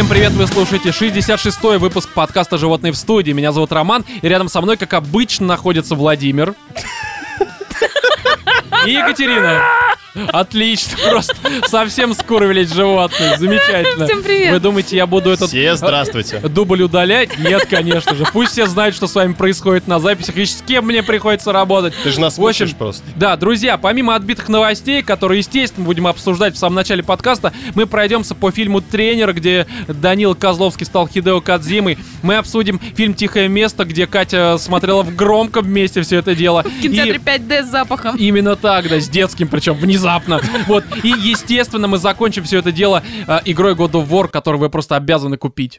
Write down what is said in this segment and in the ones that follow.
Всем привет, вы слушаете 66-й выпуск подкаста «Животные в студии». Меня зовут Роман, и рядом со мной, как обычно, находится Владимир. И Екатерина. Отлично, просто совсем скурвились животных, замечательно. Всем привет. Вы думаете, я буду этот Все здравствуйте. э, дубль удалять? Нет, конечно же. Пусть все знают, что с вами происходит на записях и с кем мне приходится работать. Ты же нас В общем, просто. Да, друзья, помимо отбитых новостей, которые, естественно, будем обсуждать в самом начале подкаста, мы пройдемся по фильму «Тренер», где Данил Козловский стал Хидео Кадзимой. Мы обсудим фильм «Тихое место», где Катя смотрела в громком месте все это дело. В кинотеатре 5D с запахом. Именно так, да, с детским, причем внезапно. Вот. И, естественно, мы закончим все это дело э, игрой God of War, которую вы просто обязаны купить.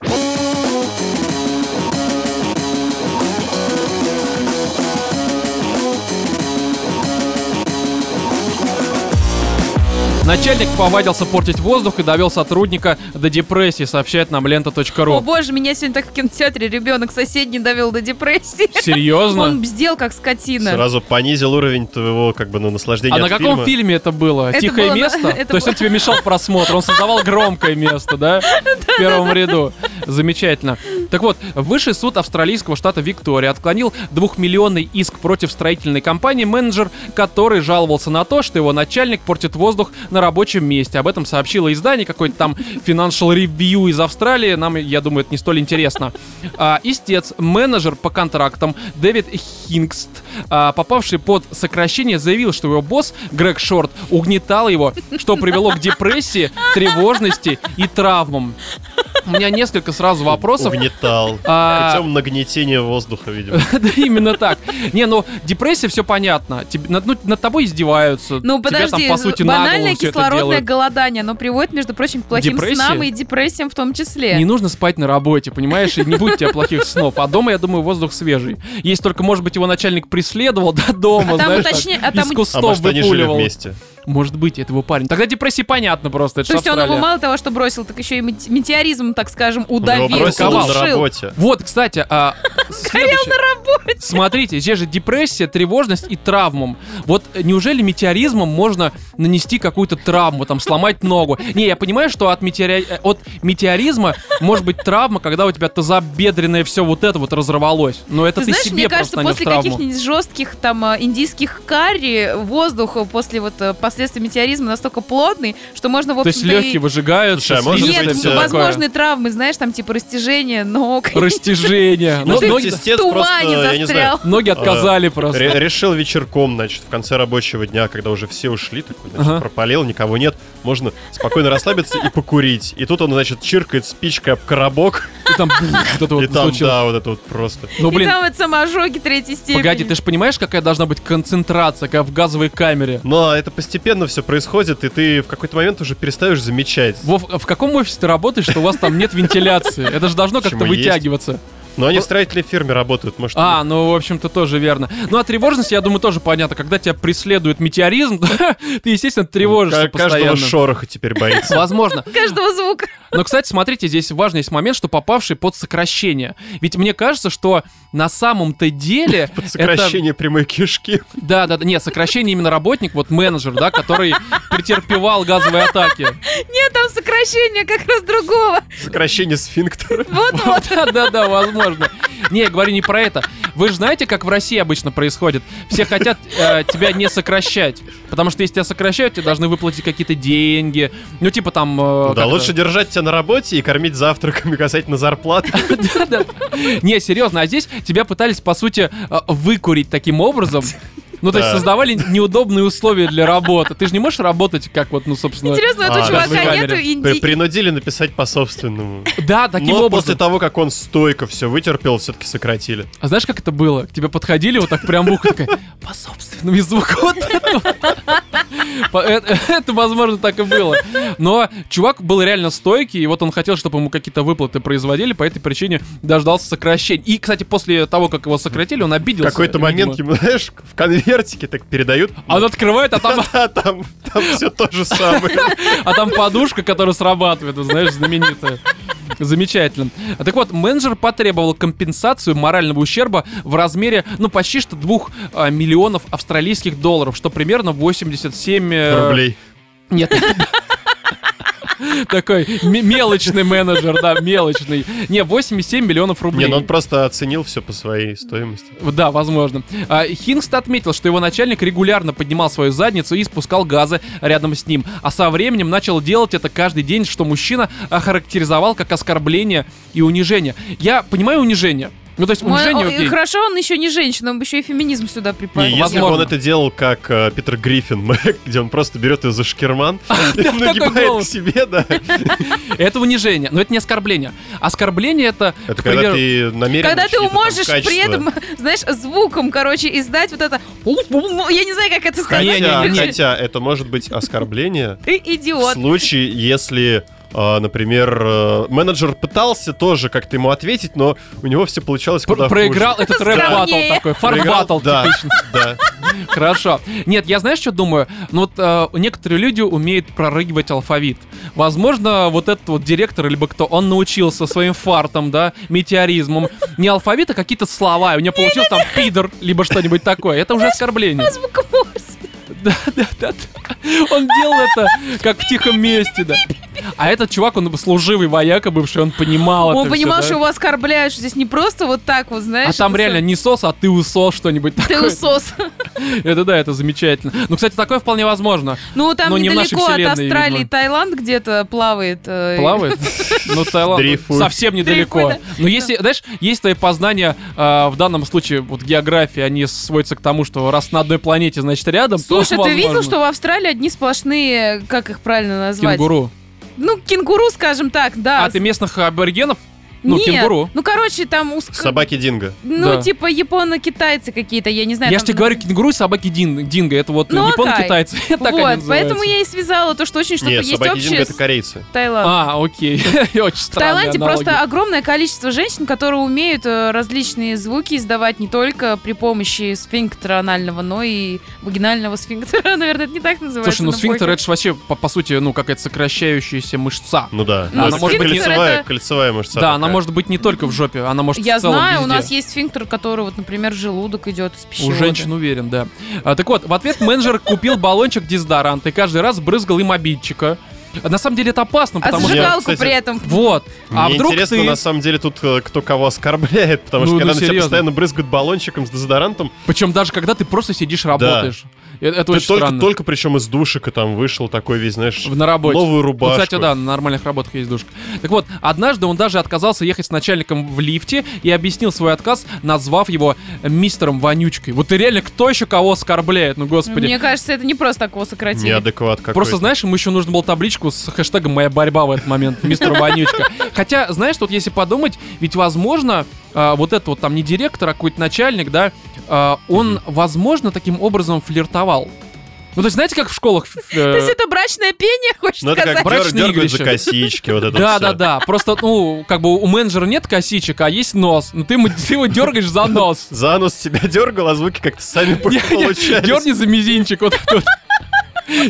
Начальник повадился портить воздух и довел сотрудника до депрессии, сообщает нам О лента.ру. боже, меня сегодня так в кинотеатре ребенок соседний довел до депрессии. Серьезно? Он бздел как скотина. Сразу понизил уровень твоего как бы ну, наслаждения А на каком фильма. фильме это было? Это Тихое было на- место? это То есть он тебе мешал просмотру, он создавал громкое место, да? В первом ряду. Замечательно. Так вот, высший суд австралийского штата Виктория отклонил двухмиллионный иск против строительной компании, менеджер который жаловался на то, что его начальник портит воздух на рабочем месте. Об этом сообщило издание, какой-то там Financial Review из Австралии. Нам, я думаю, это не столь интересно. А, истец, менеджер по контрактам Дэвид Хингст, а, попавший под сокращение, заявил, что его босс Грег Шорт угнетал его, что привело к депрессии, тревожности и травмам. У меня несколько сразу вопросов. Угнетал. А, Путем нагнетения воздуха, видимо. Да, именно так. Не, ну, депрессия, все понятно. Тебе- над, ну, над тобой издеваются. Ну Тебя подожди, там, кислородное делают. голодание, оно приводит, между прочим, к плохим Депрессии? снам и депрессиям в том числе. Не нужно спать на работе, понимаешь, и не будет у тебя плохих снов. А дома, я думаю, воздух свежий. Есть только, может быть, его начальник преследовал до дома, А там знаешь, уточни- так, а там из А кустов может, они жили выпуливал. вместе? Может быть, это его парень. Тогда депрессия понятно просто, это То есть он его мало того, что бросил, так еще и мете- метеоризм, так скажем, удавил, Его бросил на работе. Вот, кстати, а, следующее. Смотрите, здесь же депрессия, тревожность и травмам. Вот неужели метеоризмом можно нанести какую-то травму, там, сломать ногу? Не, я понимаю, что от, метеори- э, от метеоризма может быть травма, когда у тебя тазобедренное все вот это вот разорвалось. Но это Ты ты, знаешь, себе мне кажется, после каких-нибудь жестких там э, индийских карри воздух после вот э, последствий метеоризма настолько плотный, что можно, в То есть общем-то, и- легкие выжигаются, Слушай, а может Нет, быть, э, такое. возможные травмы, знаешь, там типа растяжение ног. Растяжение. Ну, ноги, в тумане просто, я не знаю, застрял. ноги отказали просто. Ре- решил вечерком, значит, в конце рабочего дня, когда уже все ушли, такой, значит, Ага. пропалил, никого нет, можно спокойно расслабиться и покурить. И тут он, значит, чиркает спичкой об коробок, И там вот это вот и там, да, вот это вот просто. Ну, И блин, там вот самоожоги третьей степени. погоди, ты же понимаешь, какая должна быть концентрация, как в газовой камере? Но это постепенно все происходит, и ты в какой-то момент уже перестаешь замечать. Вов, в каком офисе ты работаешь, что у вас там нет вентиляции? Это же должно как-то вытягиваться. Но они в строительной фирме работают, может, А, ну, в общем-то, тоже верно. Ну, а тревожность, я думаю, тоже понятно. Когда тебя преследует метеоризм, ты, естественно, тревожишься Ка- каждого постоянно. шороха теперь боится. Возможно. Каждого звука. Но, кстати, смотрите, здесь важный есть момент, что попавший под сокращение. Ведь мне кажется, что на самом-то деле... Под это- сокращение прямой кишки. Да, да, да. Нет, сокращение именно работник, вот менеджер, да, который претерпевал газовые атаки. Нет, там сокращение как раз другого. Сокращение сфинктера. Вот-вот. Да, да, да, возможно. Не, я говорю не про это. Вы же знаете, как в России обычно происходит? Все хотят э, тебя не сокращать. Потому что если тебя сокращают, тебе должны выплатить какие-то деньги. Ну, типа там... э, Ну да, лучше держать тебя на работе и кормить завтраками касательно зарплаты. Не, серьезно, а здесь тебя пытались, по сути, э, выкурить таким образом. Ну, то есть Да. создавали неудобные условия для работы. Ты же не можешь работать как вот, ну, собственно... Интересно, А, чувака нету инди... Принудили написать по собственному. Да, таким образом. после того, как он стойко все вытерпел, все-таки сократили. А знаешь, как это было? К тебе подходили вот так прям в ухо, такая, по собственному звуку. Вот это. По- Это, возможно, так и было. Но чувак был реально стойкий, и вот он хотел, чтобы ему какие-то выплаты производили, по этой причине дождался сокращения. И, кстати, после того, как его сократили, он В обиделся. какой-то момент ему, знаешь, в конвертике так передают. А он открывает, а там, Да, там, там все то же самое. а там подушка, которая срабатывает, знаешь, знаменитая. Замечательно. А Так вот, менеджер потребовал компенсацию морального ущерба в размере, ну, почти что 2 миллионов австралийских долларов, что примерно 87... э, Рублей. Нет. Такой мелочный менеджер, да, мелочный. Не, 8,7 миллионов рублей. Не, ну он просто оценил все по своей стоимости. Да, возможно. А, Хингст отметил, что его начальник регулярно поднимал свою задницу и спускал газы рядом с ним. А со временем начал делать это каждый день, что мужчина охарактеризовал как оскорбление и унижение. Я понимаю унижение. Ну, то есть Мой- унижение, о, окей. Хорошо, он еще не женщина, он бы еще и феминизм сюда Не, припал. если бы он это делал как э, Питер Гриффин, где он просто берет ее за шкерман, нагибает к себе, да. Это унижение, но это не оскорбление. Оскорбление это, Это когда ты намеренно Когда ты можешь при этом, знаешь, звуком, короче, издать вот это... Я не знаю, как это сказать. Хотя, это может быть оскорбление Ты в идиот. случае, если, например, э, менеджер пытался тоже как-то ему ответить, но у него все получалось куда проиграл хуже. этот рэп-баттл такой, да, типичный. да. Хорошо. Нет, я знаешь, что думаю? Ну вот э, некоторые люди умеют прорыгивать алфавит. Возможно, вот этот вот директор, либо кто, он научился своим фартом, да, метеоризмом. Не алфавит, а какие-то слова. И у него получилось там пидор, либо что-нибудь такое. Это уже оскорбление. Морзе. Да, да, да. да. Он делал это как в тихом месте, да. А этот чувак, он служивый вояка бывший, он понимал Он это понимал, всё, что да. его оскорбляют, что здесь не просто вот так вот, знаешь. А там реально всё. не сос, а ты усос что-нибудь Ты такое. усос. Это да, это замечательно. Ну, кстати, такое вполне возможно. Ну, там Но не недалеко от Австралии видимо. Таиланд где-то плавает. э, Плавает? Ну, Таиланд совсем недалеко. Но если, знаешь, есть твои познания а, в данном случае, вот географии, они сводятся к тому, что раз на одной планете, значит, рядом, то Слушай, ты видел, что в Австралии одни сплошные, как их правильно назвать? Кенгуру. Ну, кенгуру, скажем так, да. А ты местных аборигенов? Ну, Нет. кенгуру. Ну, короче, там... уск- Собаки Динго. Ну, Да. типа японо-китайцы какие-то, я не знаю. Я там- же тебе говорю, кенгуру и собаки дин, динго. Это вот Ну, японо-китайцы. Так они Вот, поэтому я и связала то, что очень что-то есть собаки общее Динго это корейцы. Таиландом. А, окей. Очень В Таиланде аналогия. просто огромное количество женщин, которые умеют э, различные звуки издавать не только при помощи сфинктера анального, но и вагинального сфинктера. Наверное, это не так называется. Слушай, ну сфинктер это же вообще, по, по сути, ну, какая-то сокращающаяся мышца. Ну да. Ну, это может быть, кольцевая, мышца. Да, она. Может быть не только в жопе, она может Я в целом знаю, у везде. нас есть сфинктер, который, вот, например, желудок идет из У пищевода. женщин уверен, да. А, так вот, в ответ менеджер купил баллончик дезодоранта и каждый раз брызгал им обидчика. А На самом деле это опасно, А потому что... зажигалка- зажигалку кстати, при этом... Вот. А Мне вдруг интересно, ты... на самом деле, тут э, кто кого оскорбляет, потому Ну, что ну, когда на тебя постоянно брызгают баллончиком с дезодорантом, Причем даже когда ты просто сидишь, работаешь. Э- Это, ты очень только, странно. только причем из душика там вышел такой весь, знаешь, В- на работе. новую Ну, рубашку. кстати, да, на нормальных работах есть душка. Так вот, однажды он даже отказался ехать с начальником в лифте и объяснил свой отказ, назвав его мистером Вонючкой. Вот ты реально кто еще кого оскорбляет, ну господи. Мне кажется, это не просто так его сократили. Неадекват какой-то. Просто, знаешь, ему еще нужно было табличку с хэштегом «Моя борьба» в этот момент, мистер Вонючка. Хотя, знаешь, тут если подумать, ведь, возможно, а, вот это вот там не директор, а какой-то начальник, да, а, он, возможно, таким образом флиртовал. Ну, то есть, знаете, как в школах... э, То есть это брачное пение, хочешь Ну, это сказать? как Брачные дер- дергают за косички, вот это Да, всё. да, да. Просто, ну, как бы у менеджера нет косичек, а есть нос. Ну, ты, ему- ты его дергаешь за нос. За нос себя дергал, а звуки как-то сами получались. Дерни за мизинчик, вот вот.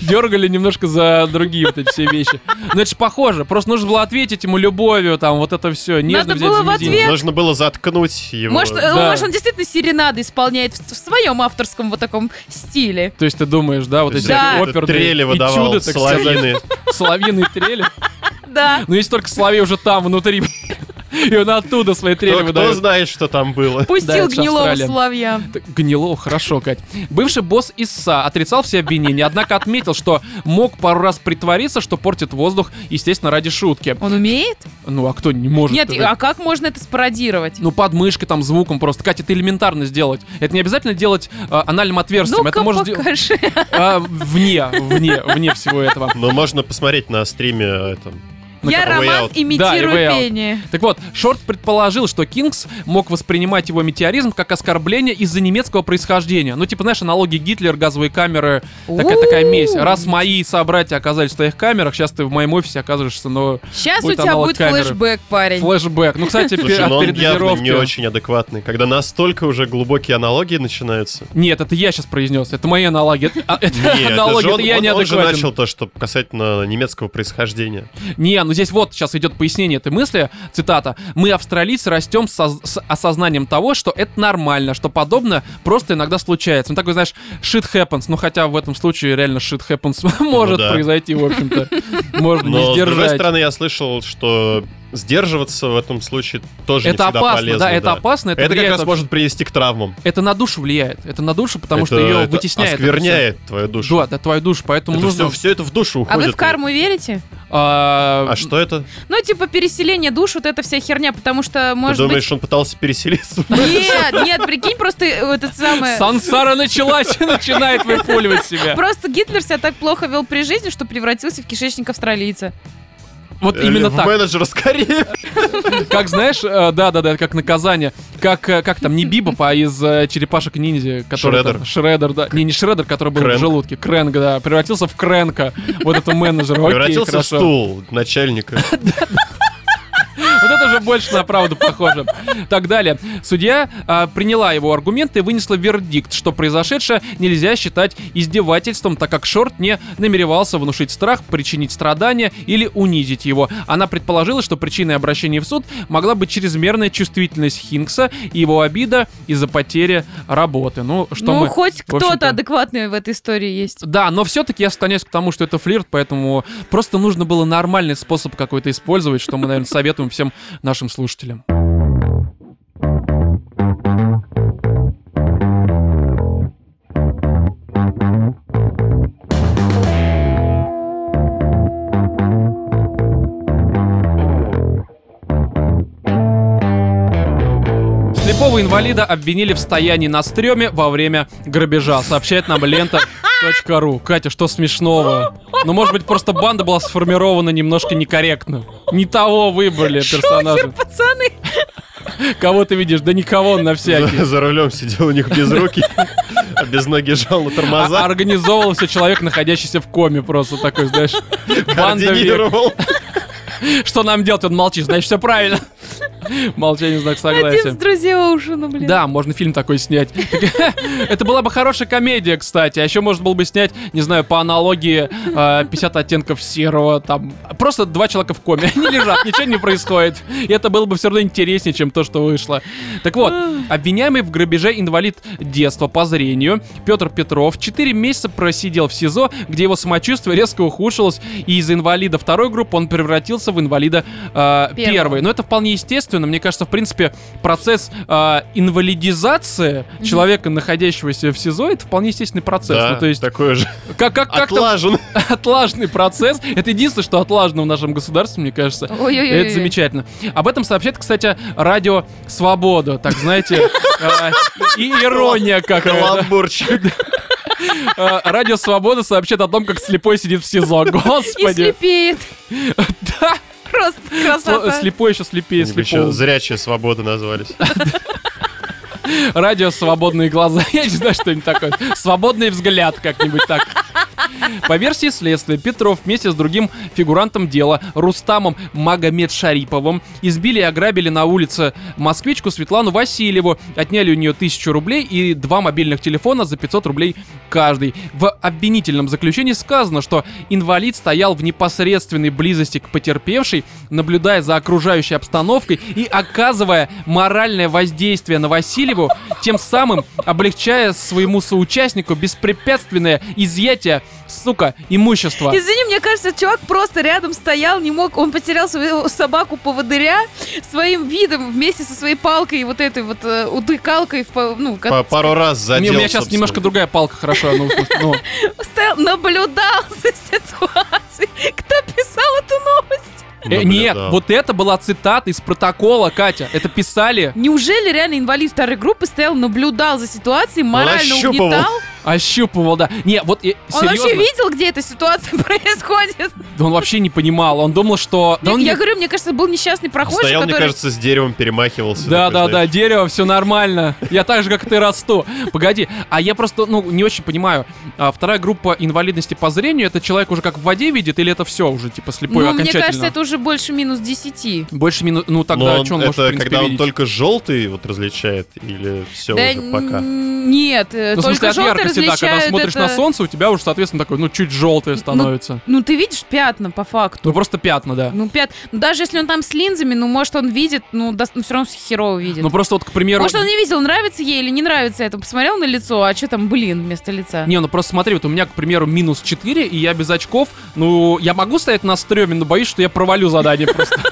Дергали немножко за другие вот эти все вещи. Но это же похоже. Просто нужно было ответить ему любовью, там, вот это все. Нежно Надо взять было за в ответ. Нужно было заткнуть его. Может, Да. может, он действительно серенады исполняет в, в своем авторском вот таком стиле. То есть ты думаешь, да, вот То эти есть Да. это оперные трели выдавал, этюды, так сказать. соловьиные. Соловьиные трели. Да. Но если только соловей уже там, внутри. И он оттуда свои трели Кто, кто выдает. знает, что там было. Пустил гнилого соловья. Гнилов, хорошо, Кать. Бывший босс ИСА отрицал все обвинения, однако отметил, что мог пару раз притвориться, что портит воздух, естественно, ради шутки. Он умеет? Ну, а кто не может? Нет, а как можно это спародировать? Ну, подмышкой, там, звуком просто. Катя, это элементарно сделать. Это не обязательно делать а, анальным отверстием. это можно делать а, вне, вне, вне всего этого. Но можно посмотреть на стриме этом. Я, Роман, имитирую пение. Так вот, Шорт предположил, что Кингс мог воспринимать его метеоризм как оскорбление из-за немецкого происхождения. Ну, типа, знаешь, аналогии Гитлер, газовые камеры, такая, такая месть. Раз мои собратья оказались в твоих камерах, сейчас ты в моем офисе окажешься, но Сейчас у Будет тебя будет флешбэк, парень. флешбэк. Ну, кстати, передозировки... не очень адекватный. Когда настолько уже глубокие аналогии начинаются. Нет, это я сейчас произнес. Это мои аналогии. Это, а, это Не, это я не он же начал то, что касательно немецкого происхождения. Не, ну ну, здесь вот сейчас идет пояснение этой мысли, цитата. Мы, австралийцы, растем с, соз- с осознанием того, что это нормально, что подобное просто иногда случается. Ну, такой, знаешь, shit happens. Ну, хотя в этом случае реально shit happens может да. произойти, в общем-то. Можно не Но, с другой сдержать. стороны, я слышал, что сдерживаться в этом случае тоже не Это всегда опасно, полезно. да, это опасно, это Это, как раз вообще- может привести к травмам. Это на душу влияет. Это на душу, потому Это- что ее это вытесняет. это оскверняет твою всё. душу. Да, да, твою душу, поэтому Это нужно... все, все это в душу А уходит. вы в карму верите? а, А что это? Ну, типа переселение душ, вот эта вся херня, потому что, Ты может думаешь, быть... он пытался переселиться? Нет, нет, прикинь, просто э, это самое... Сансара началась и начинает выпуливать себя. Просто Гитлер себя так плохо вел при жизни, что превратился в кишечник австралийца. Вот именно в так. менеджера скорее. Как знаешь, э, да-да-да, как наказание. Как, э, как там, не Бибоп, а из э, черепашек ниндзя. который Шреддер. там- Шреддер, да. Не, не Шреддер, который был Крэнк. в желудке. Крэнк, да. Превратился в Крэнка. Вот это менеджер. Окей, Превратился в хорошо. стул начальника. Вот это уже больше на правду похоже. Так далее. Судья а, приняла его аргументы и вынесла вердикт, что произошедшее нельзя считать издевательством, так как Шорт не намеревался внушить страх, причинить страдания или унизить его. Она предположила, что причиной обращения в суд могла быть чрезмерная чувствительность Хинкса и его обида из-за потери работы. Ну, что ну, мы... хоть кто-то адекватный в этой истории есть. Да, но все-таки я склоняюсь к тому, что это флирт, поэтому просто нужно было нормальный способ какой-то использовать, что мы, наверное, советуем всем нашим слушателям. Слепого инвалида обвинили в стоянии на стреме во время грабежа, сообщает нам лента.ру. Катя, что смешного? Ну, может быть, просто банда была сформирована немножко некорректно. Не того выбрали персонажа. Шухер, пацаны! Кого ты видишь? Да никого он на всякий. За, за рулем сидел у них без руки, а без ноги жал на А- тормоза. организовывал все человек, находящийся в коме, просто такой, знаешь. Координировал. Что нам делать? Он молчит, значит, все правильно. Молчание знак Один согласия. с друзей Оушена, блин. Да, можно фильм такой снять. Это была бы хорошая комедия, кстати. А еще можно было бы снять, не знаю, по аналогии э, 50 оттенков серого. Там просто два человека в коме. Они лежат, ничего не происходит. И это было бы все равно интереснее, чем то, что вышло. Так вот, обвиняемый в грабеже инвалид детства по зрению Петр Петров 4 месяца просидел в СИЗО, где его самочувствие резко ухудшилось, и из инвалида второй группы он превратился в инвалида э, первой. Но это вполне естественно. Мне кажется, в принципе, процесс э, инвалидизации человека, находящегося в СИЗО, это вполне естественный процесс. Да, ну, то есть, такой же. как, как, как Отлажен. отлаженный процесс. Это единственное, что отлажено в нашем государстве, мне кажется. И Ой-ой-ой. Это замечательно. Об этом сообщает, кстати, радио Свобода. Так, знаете, э, и ирония какая. Каламбурчик. Э, Радио Свобода сообщает о том, как слепой сидит в СИЗО. И Господи. слепеет. Да, Просто красота. слепой еще слепее слепого. зрячая свобода назвались. Радио «Свободные глаза». Я не знаю, что-нибудь такое. «Свободный взгляд» как-нибудь так. По версии следствия, Петров вместе с другим фигурантом дела, Рустамом Магомед Шариповым, избили и ограбили на улице москвичку Светлану Васильеву, отняли у нее тысячу рублей и два мобильных телефона за 500 рублей каждый. В обвинительном заключении сказано, что инвалид стоял в непосредственной близости к потерпевшей, наблюдая за окружающей обстановкой и оказывая моральное воздействие на Васильеву, тем самым облегчая своему соучастнику беспрепятственное изъятие, сука, имущества. Извини, мне кажется, чувак просто рядом стоял, не мог, он потерял свою собаку поводыря своим видом вместе со своей палкой и вот этой вот э, утыкалкой в, по- ну, как По- Пару раз Не, задел, у меня сейчас собственно. немножко другая палка, хорошо. ну, ну. стоял, наблюдал за ситуацией. Кто писал эту новость? Э, нет, Наблюдал. вот это была цитата из протокола, Катя. Это писали, Неужели реально инвалид второй группы стоял, наблюдал за ситуацией, морально ощупывал. угнетал? ощупывал, да. Не, вот э, Он вообще видел, где эта ситуация происходит? да он вообще не понимал. Он думал, что... Да, я, он я говорю, мне кажется, был несчастный прохожий, Стоял, мне который... кажется, с деревом перемахивался. Да, такой, да, да, знаешь. дерево, все нормально. Я так же, как и ты, расту. Погоди, а я просто, ну, не очень понимаю. А вторая группа инвалидности по зрению, это человек уже как в воде видит, или это все уже, типа, слепой Ну, мне окончательно? кажется, это уже больше минус 10. Больше минут, ну, Но тогда он- что он может, в это принципе, когда он видеть? только желтый вот различает, или все да уже пока? Нет, э, Ну, в только смысле, от желтый яркости, да, когда смотришь на это- солнце, у тебя уже, соответственно, такой, ну, чуть желтое становится. Ну, ты видишь пятна по факту. Ну, просто пятна, да. Ну, пят... ну, даже если он там с линзами, ну, может, он видит, ну, все равно херово видит. Ну, просто вот, к примеру... Может, он не видел, нравится ей или не нравится это. Посмотрел на лицо, а что там, блин, вместо лица? Не, ну просто смотри, вот у меня, к примеру, минус 4, и я без очков. Ну, я могу стоять на стреме, но боюсь, что я провалю задание просто.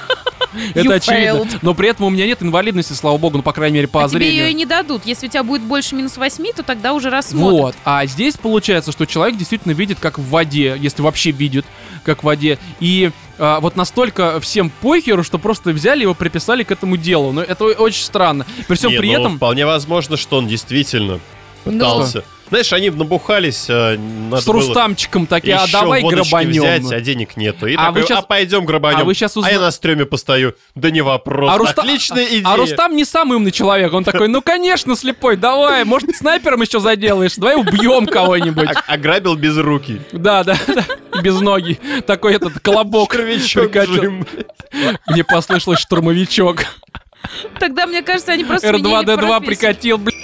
Это You очевидно. failed. Но при этом у меня нет инвалидности, слава богу, ну, по крайней мере, по а тебе ее и зрению. не дадут. Если у тебя будет больше минус 8, то тогда уже рассмотрят. Вот. А здесь получается, что человек действительно видит, как в воде, если вообще видит, как в воде. И а, вот настолько всем похеру, что просто взяли его, приписали к этому делу. Но это очень странно. При всем Не, при ну, этом... вполне возможно, что он действительно Ну. Знаешь, они набухались, э, надо С Рустамчиком такие, а давай грабанем. взять, а денег нету. И А такой, вы щас- а пойдем грабанем. а вы щас узна- я на стреме постою. Да не вопрос. А Руста- Отличная идея. А Рустам не самый умный человек. Он такой, ну конечно, слепой, давай, может, снайпером еще заделаешь, давай убьем кого-нибудь. А- Ограбил без руки. Да, да, да, без ноги. Такой этот колобок. Штурмовичок. Мне послышалось штурмовичок. Тогда, мне кажется, они просто сменили R2D2 профессию. прикатил, блин.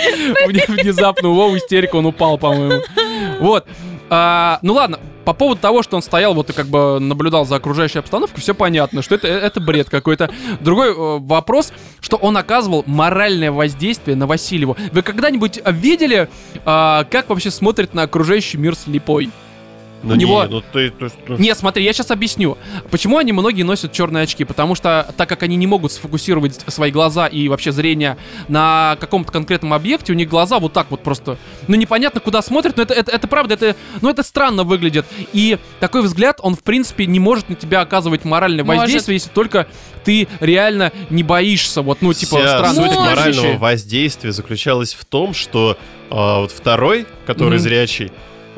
Вне- Внезапно у Вовы истерика, он упал, по-моему. Вот. А, ну ладно, по поводу того, что он стоял вот и как бы наблюдал за окружающей обстановкой, все понятно, что это, это бред какой-то. Другой э, вопрос, что он оказывал моральное воздействие на Васильеву. Вы когда-нибудь видели, а, как вообще смотрит на окружающий мир слепой? Ну У него- не, ну ты... ты- ну, Нет, смотри, я сейчас объясню. Почему они многие носят черные очки? Потому что, так как они не могут сфокусировать свои глаза и вообще зрение на каком-то конкретном объекте, у них глаза вот так вот просто, ну непонятно куда смотрят, но это, это, это правда, это, ну это странно выглядит. И такой взгляд, он в принципе не может на тебя оказывать моральное Может. воздействие, если только ты реально не боишься, вот, ну типа Вся странных суть Может. морального воздействия заключалась в том, что а, вот второй, который Мгм. зрячий,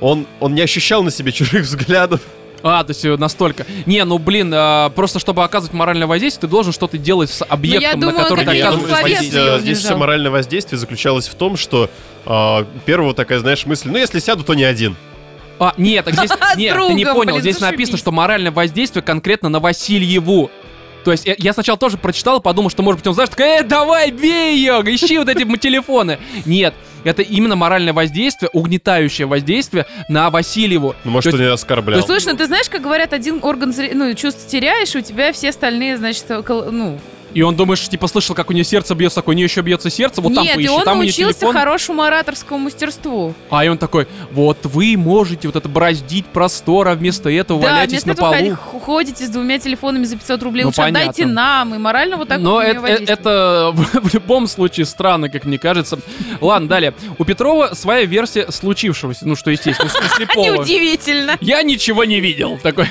он, он не ощущал на себе чужих взглядов. А, то есть э, настолько. Не, ну блин, а, просто чтобы оказывать моральное воздействие, ты должен что-то делать с объектом, думаю, на который ты я я думаю, оказываешь здесь, э, здесь все моральное воздействие заключалось в том, что а, первого такая, знаешь, мысль, ну если сяду, то не один. А, нет, так здесь, нет, ты не понял. Здесь написано, что моральное воздействие конкретно на Васильеву. То есть я, я сначала тоже прочитал подумал, что может быть он знаешь, такой, э, давай, бей ее, ищи вот эти телефоны. Нет, это именно моральное воздействие, угнетающее воздействие на Васильеву. Ну, может, он не оскорблял. Слушай, ну ты знаешь, как говорят, один орган ну, чувств теряешь, и у тебя все остальные, значит, ну... И он думаешь, типа, слышал, как у нее сердце бьется, такой, у нее еще бьется сердце, вот там Нет, и поищи, он там у нее научился телефон. хорошему ораторскому мастерству. А и он такой, вот вы можете вот это браздить простор, а вместо этого да, валяйтесь вместо на этого полу. ходи- ходите с двумя телефонами за 500 рублей, Ну, лучше отдайте понятно. нам, и морально вот так Но вот это, это в, любом случае странно, как мне кажется. Ладно, далее. У Петрова своя версия случившегося. Ну, что естественно, слепого. Неудивительно. Я ничего не видел. Такой.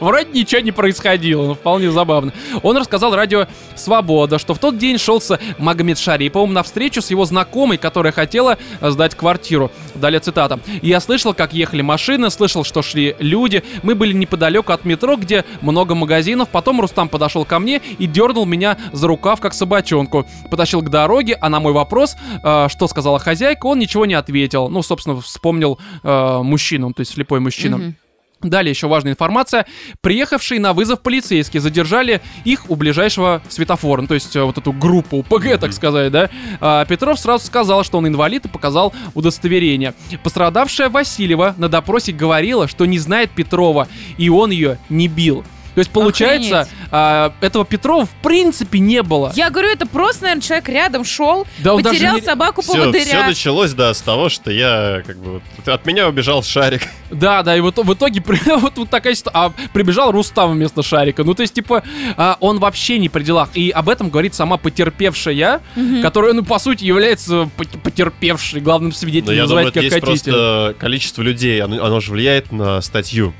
Вроде ничего не происходило, но вполне забавно. Он рассказал радио «Свобода», что в тот день шел с Магомед Шариповым на встречу с его знакомой, которая хотела э, сдать квартиру. Далее цитата. «Я слышал, как ехали машины, слышал, что шли люди. Мы были неподалеку от метро, где много магазинов. Потом Рустам подошел ко мне и дернул меня за рукав, как собачонку. Потащил к дороге, а на мой вопрос, э, что сказала хозяйка, он ничего не ответил. Ну, собственно, вспомнил э, мужчину, то есть слепой мужчина. Мгм. Далее еще важная информация. Приехавшие на вызов полицейские задержали их у ближайшего светофора, ну, то есть э, вот эту группу УПГ, так сказать, да. А, Петров сразу сказал, что он инвалид и показал удостоверение. Пострадавшая Васильева на допросе говорила, что не знает Петрова, и он ее не бил. То есть, получается, а, этого Петрова в принципе не было. Я говорю, это просто, наверное, человек рядом шел, Да потерял не- собаку Все, поводыря. началось, да, с того, что я, как бы, от меня убежал шарик. Да, да, и вот в итоге вот, вот такая ситуация. А прибежал Рустам вместо Шарика. Ну, то есть, типа, а, он вообще не при делах. И об этом говорит сама потерпевшая, которая, ну, по сути, является пот- потерпевшей, главным Но свидетелем, я думаю, называйте это как есть хотите. просто количество людей, оно, оно же влияет на статью.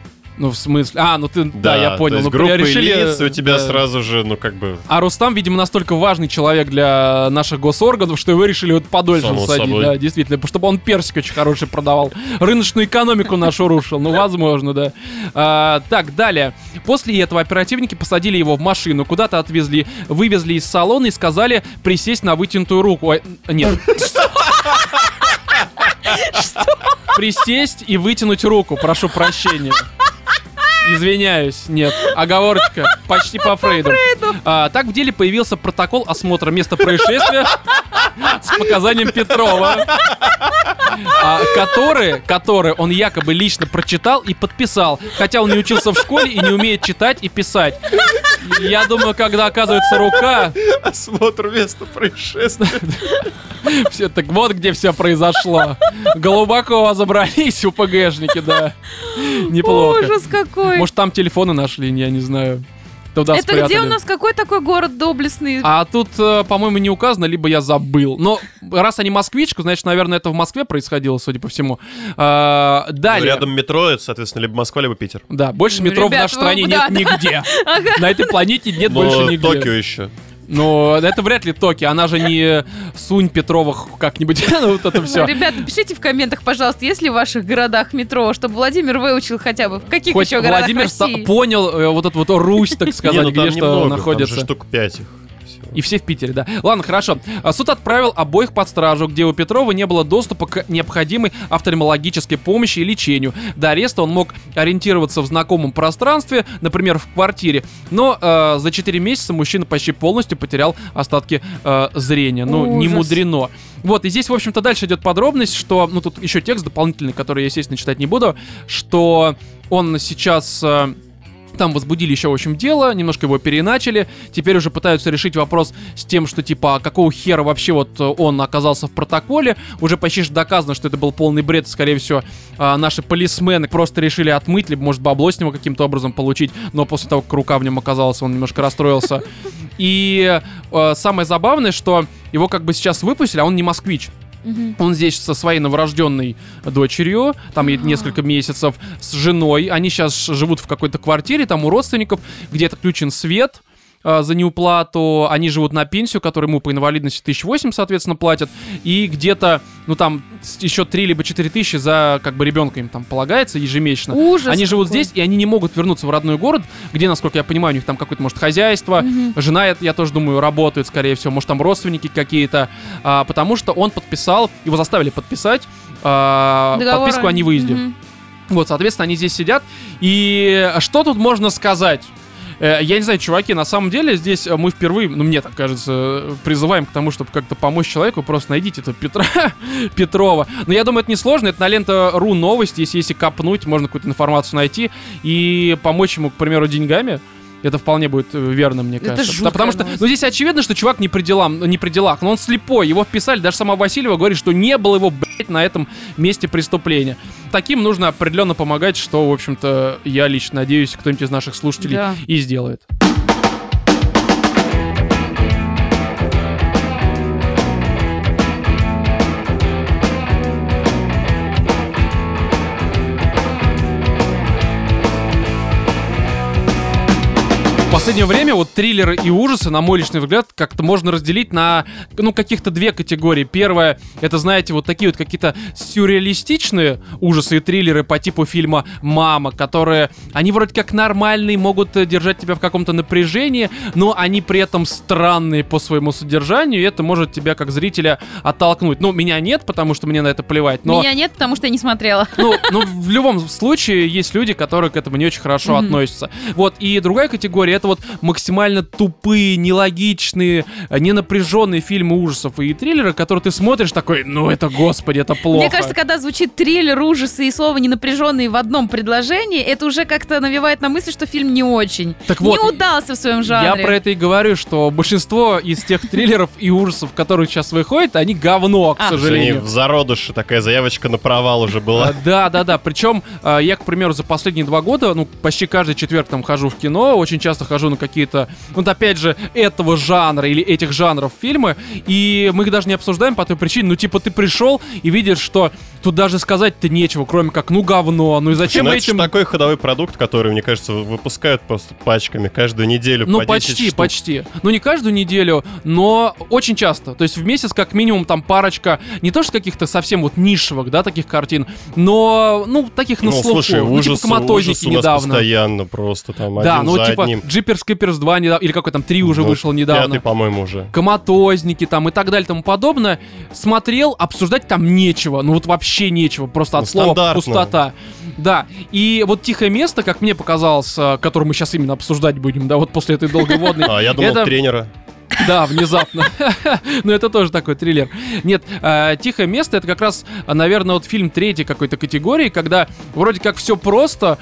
Ну, в смысле? А, ну ты, да, я то понял. есть Ну, группа решили, лиц, у тебя да. сразу же, ну, как бы... А Рустам, видимо, настолько важный человек для наших госорганов, что его решили вот подольше Само засадить. собой. Да, действительно, чтобы он персик очень хороший продавал. Рыночную экономику нашу рушил. Ну, возможно, да. А, так, далее. После этого оперативники посадили его в машину, куда-то отвезли, вывезли из салона и сказали присесть на вытянутую руку. Ой, Нет. Присесть и вытянуть руку, прошу прощения. Извиняюсь, нет. Оговорочка почти по Фрейду. А, так в деле появился протокол осмотра места происшествия с показанием Петрова, а, который, который он якобы лично прочитал и подписал, хотя он не учился в школе и не умеет читать и писать. Я думаю, когда оказывается рука, Осмотр места происшествия. все, так вот где все произошло. Глубоко забрались УПГшники, да. Неплохо. Ужас какой. Может, там телефоны нашли, я не знаю. Туда Это где спрятали. у нас какой такой город доблестный? А тут, э, по-моему, не указано, либо я забыл. Но раз они москвичку, значит, наверное, это в Москве происходило, судя по всему. А, Ну, далее. Рядом метро, это, соответственно, либо Москва, либо Питер. Да, больше Ну, метро в ребят, нашей вы- стране да, нет да. нигде. На этой планете нет Но больше нигде. Токио еще. Но это вряд ли Токио, она же не Сунь Петровых как-нибудь. Ну, вот это все. Ребята, пишите в комментах, пожалуйста, есть ли в ваших городах метро, чтобы Владимир выучил хотя бы в каких Хоть еще городах Владимир России? понял э, вот эту вот Русь, так сказать, ну там где что немного, там находится. же штук пять их. И все в Питере, да. Ладно, хорошо. А Суд отправил обоих под стражу, где у Петрова не было доступа к необходимой офтальмологической помощи и лечению. До ареста он мог ориентироваться в знакомом пространстве, например, в квартире. Но э, за 4 месяца мужчина почти полностью потерял остатки э, зрения. Ну, не Ужас. мудрено. Вот, и здесь, в общем-то, дальше идет подробность, что, ну, тут еще текст дополнительный, который я, естественно, читать не буду, что он сейчас... э, там возбудили еще, в общем, дело, немножко его переначали. Теперь уже пытаются решить вопрос с тем, что, типа, а какого хера вообще вот э, он оказался в протоколе. Уже почти что доказано, что это был полный бред. Скорее всего, а, наши полисмены просто решили отмыть, либо, может, бабло с него каким-то образом получить. Но после того, как рука в нем оказалась, он немножко расстроился. И э, самое забавное, что его как бы сейчас выпустили, а он не москвич. Мгм. Он здесь со своей новорожденной дочерью, там ей несколько месяцев, с женой. Они сейчас живут в какой-то квартире, там у родственников, где отключен свет а, за неуплату. Они живут на пенсию, которую ему по инвалидности 1008, соответственно, платят. И где-то, ну там, еще 3 либо 4 тысячи за, как бы, ребенка им там полагается ежемесячно. Ужас Они живут какой. здесь, и они не могут вернуться в родной город, где, насколько я понимаю, у них там какое-то, может, хозяйство, Мгм. жена, я, я тоже думаю, работает, скорее всего, может, там родственники какие-то, а, потому что он подписал, его заставили подписать а, Договор подписку о невыезде. Мгм. Вот, соответственно, они здесь сидят, и что тут можно сказать? Э, Я не знаю, чуваки, на самом деле здесь э, мы впервые, ну мне так кажется, э, призываем к тому, чтобы как-то помочь человеку, просто найдите этого Петра Петрова. Но я думаю, это несложно, это на лента.ру новости, если, если копнуть, можно какую-то информацию найти и помочь ему, к примеру, деньгами. Это вполне будет э, верно, мне Это кажется. жуткая Потому что, новость. ну здесь очевидно, что чувак не при делам, не при делах, но он слепой, его вписали, даже сама Васильева говорит, что не было его, блядь, на этом месте преступления. Таким нужно определенно помогать, что, в общем-то, я лично надеюсь, кто-нибудь из наших слушателей Да. и сделает. Последнее время вот триллеры и ужасы, на мой личный взгляд, как-то можно разделить на, ну, каких-то две категории. Первое, это, знаете, вот такие вот какие-то сюрреалистичные ужасы и триллеры по типу фильма «Мама», которые, они вроде как нормальные, могут э, держать тебя в каком-то напряжении, но они при этом странные по своему содержанию, и это может тебя как зрителя оттолкнуть. Ну, меня нет, потому что мне на это плевать, но... Меня нет, потому что я не смотрела. Ну, ну, в любом случае, есть люди, которые к этому не очень хорошо Мгм. относятся. Вот, и другая категория это вот максимально тупые, нелогичные, э, ненапряженные фильмы ужасов и триллеры, которые ты смотришь такой, ну это, господи, это плохо. Мне кажется, когда звучит триллер, ужасы и слово ненапряженные в одном предложении, это уже как-то навевает на мысль, что фильм не очень. Так вот, не удался в своем Я жанре. про это и говорю, что большинство из тех триллеров и ужасов, которые сейчас выходят, они говно, к А. Сожалению. в зародыше такая заявочка на провал уже А, была. Да, да, да. Причем а, я, к примеру, за последние два года, ну, почти каждый четверг там хожу в кино, очень часто хожу на какие-то, вот опять же, этого жанра или этих жанров фильмы, и мы их даже не обсуждаем по той причине, ну, типа, ты пришел и видишь, что тут даже сказать-то нечего, кроме как, ну, говно, ну и зачем Ну, это этим... такой ходовой продукт, который, мне кажется, выпускают просто пачками каждую неделю Ну, по 10 почти, штук. почти. Ну, не каждую неделю, но очень часто. То есть в месяц как минимум там парочка, не то что каких-то совсем вот нишевых, да, таких картин, но, ну, таких на Ну, слуху. слушай, ну, ужас, типа коматозники ужас у нас недавно. постоянно просто там Да, один ну за типа одним. Джиперс Джеперс Киперс 2 недавно, или какой там 3 уже Ну, вышел недавно. Пятый, по-моему, уже. коматозники там и так далее тому подобное. Смотрел, обсуждать там нечего. Ну вот вообще нечего. Просто от Ну, слова пустота. Да. И вот тихое место, как мне показалось, э, которое мы сейчас именно обсуждать будем, да, вот после этой долгой водной. А, я думал, тренера. Да, внезапно. Но это тоже такой триллер. Нет, э, «Тихое место» — это как раз, э, наверное, вот фильм третьей какой-то категории, когда вроде как все просто,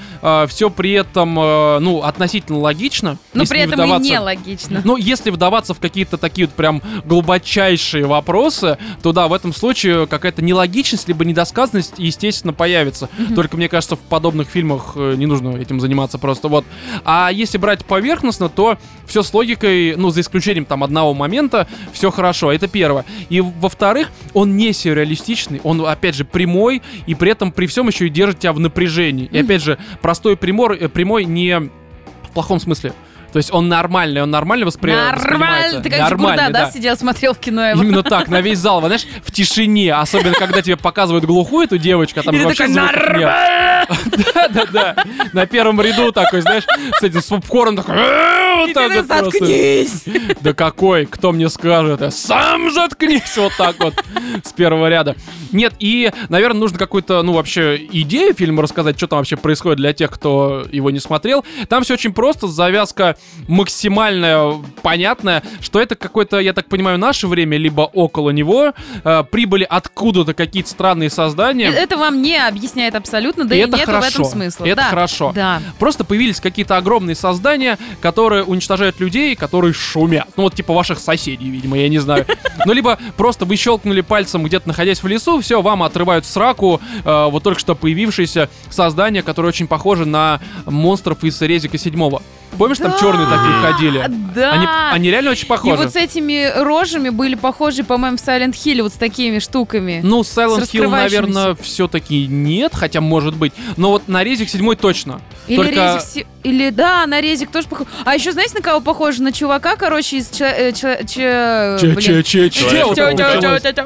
все при этом, э, ну, относительно логично. Но при этом и нелогично. ну, если вдаваться в какие-то такие вот прям глубочайшие вопросы, то да, в этом случае какая-то нелогичность, либо недосказанность, естественно, появится. Только, мне кажется, в подобных фильмах э, не нужно этим заниматься просто вот. А если брать поверхностно, то все с логикой, ну, за исключением там одного момента, все хорошо. Это первое. И во-вторых, он не сюрреалистичный, он, опять же, прямой, и при этом при всем еще и держит тебя в напряжении. И опять же, простой прямой, э, прямой не в плохом смысле. То есть он нормальный, он нормально воспри... Нормально. Ты как Нормальный, Жигурда, да, сидел, смотрел в кино его? Именно так, на весь зал, знаешь, в тишине. Особенно, когда тебе показывают глухую эту девочку, а там И вообще звуков нет. Да-да-да. На первом ряду такой, знаешь, с этим с попкорном такой... «Э, Вот так вот заткнись! Да какой? Кто мне скажет? Сам заткнись вот так вот с первого ряда. Нет, и, наверное, нужно какую-то, ну, вообще идею фильма рассказать, что там вообще происходит для тех, кто его не смотрел. Там все очень просто, завязка максимально понятная, что это какое-то, я так понимаю, наше время, либо около него. Э, прибыли откуда-то какие-то странные создания. Это вам не объясняет абсолютно, да И и это нет в хорошо. этом смысла. Это Да, хорошо. Да. Просто появились какие-то огромные создания, которые уничтожают людей, которые шумят. Ну, вот типа ваших соседей, видимо, я не знаю. Ну, либо просто вы щелкнули пальцем, где-то находясь в лесу, все, вам отрывают сраку э, вот только что появившееся создание, которое очень похоже на монстров из Резика седьмого. Помнишь, там черные такие ходили? Да. Они, они реально очень И похожи. вот с этими рожами были похожи, по-моему, в Silent Hill, вот с такими штуками. Ну, Silent Hill, наверное, все-таки нет, хотя может быть. Но вот на Резик седьмой точно. Или Только- резик... Или, да, на резик тоже похож. А еще знаете, на кого похоже? На чувака, короче, из... Че... э, че- че-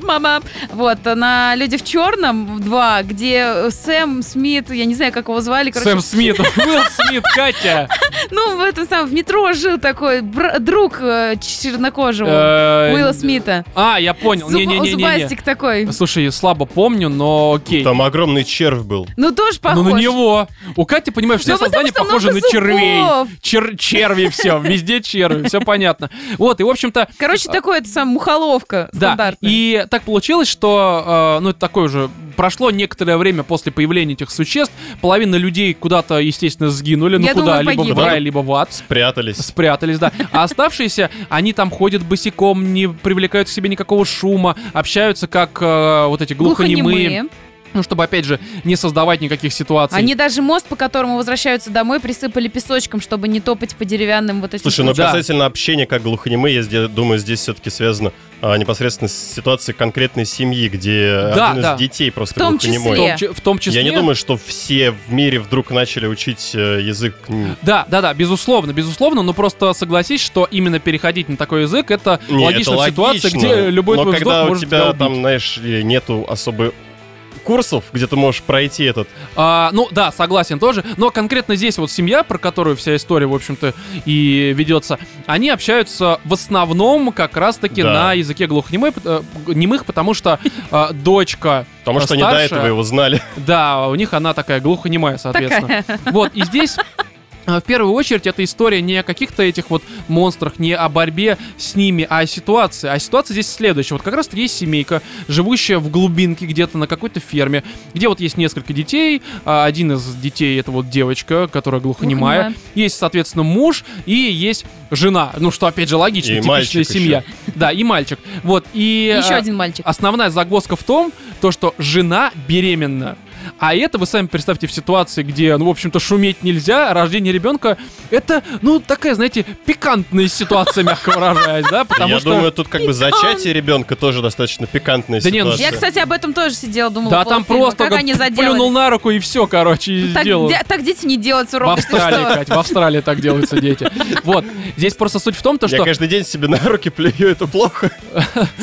Мама. Вот, на Люди в черном 2, где Сэм Смит, я не знаю, как его звали, короче. Сэм Смит, Уилл Смит, Катя. Ну, в этом самом, в метро жил такой друг э, чернокожего. Э, Уилла Смита. А, я понял. Не-не-не-не. Зубастик такой. Слушай, слабо помню, но окей. Там огромный червь был. Ну, тоже Ну, похож. на него. У Кати, понимаешь, все Ну, создания что похожи на червей. Чер- черви все, везде черви, все понятно. Вот, и, в общем-то, Короче, такой это сам мухоловка да, стандартная. и так получилось, что, э, ну, это такое уже, прошло некоторое время после появления этих существ, половина людей куда-то, естественно, сгинули, ну Я куда, думаю, либо в погибли. рай, либо в ад. Спрятались. Спрятались, да. А оставшиеся, они там ходят босиком, не привлекают к себе никакого шума, общаются как э, вот эти глухонемые. Глухонемые. Ну, чтобы, опять же, не создавать никаких ситуаций. Они даже мост, по которому возвращаются домой, присыпали песочком, чтобы не топать по деревянным вот этим. Слушай, ну Да. касательно общения как глухонемые, я думаю, здесь все-таки связано а, непосредственно с ситуацией конкретной семьи, где Да, один да. из детей просто В том глухонемой. числе. том, в том числе... Я не думаю, что все в мире вдруг начали учить э, язык. Да, да, да, безусловно, безусловно, но просто согласись, что именно переходить на такой язык это Не, логично это в ситуации, логично, где любой Но твой когда вздох у может тебя тебя там, знаешь, ли, нету особо курсов, где ты можешь пройти этот. А, ну да, согласен тоже. Но конкретно здесь вот семья, про которую вся история, в общем-то, и ведется, они общаются в основном как раз-таки Да. на языке глухонемых, э, немых, потому что э, дочка, Потому что они до Старшая. этого его знали. да, у них она такая глухонемая, соответственно. Такая. Вот, и здесь в первую очередь эта история не о каких-то этих вот монстрах, не о борьбе с ними, а о ситуации. А ситуация здесь следующая. Вот как раз есть семейка, живущая в глубинке где-то на какой-то ферме, где вот есть несколько детей. а, Один из детей это вот девочка, которая глухонемая. Глухонемая. Есть, соответственно, муж и есть жена. Ну, что, опять же, логично, И типичная семья. Да, и мальчик. Вот, и... Еще а, один мальчик. Основная загвоздка в том, то, что жена беременна. А это вы сами представьте в ситуации, где, ну, в общем-то, шуметь нельзя, рождение ребенка, это, ну, такая, знаете, пикантная ситуация, мягко выражаясь, да, потому Я что... думаю, тут как бы зачатие ребенка тоже достаточно пикантная Да ну, ситуация. Я, кстати, об этом тоже сидела, думала. да, там просто как он они плюнул на руку и все, короче, и Так, сделал. де- так дети не делают с В Австралии, что? Кать, в Австралии так делаются дети. Вот, здесь просто суть в том, то, Я что... каждый день себе на руки плюю, это плохо.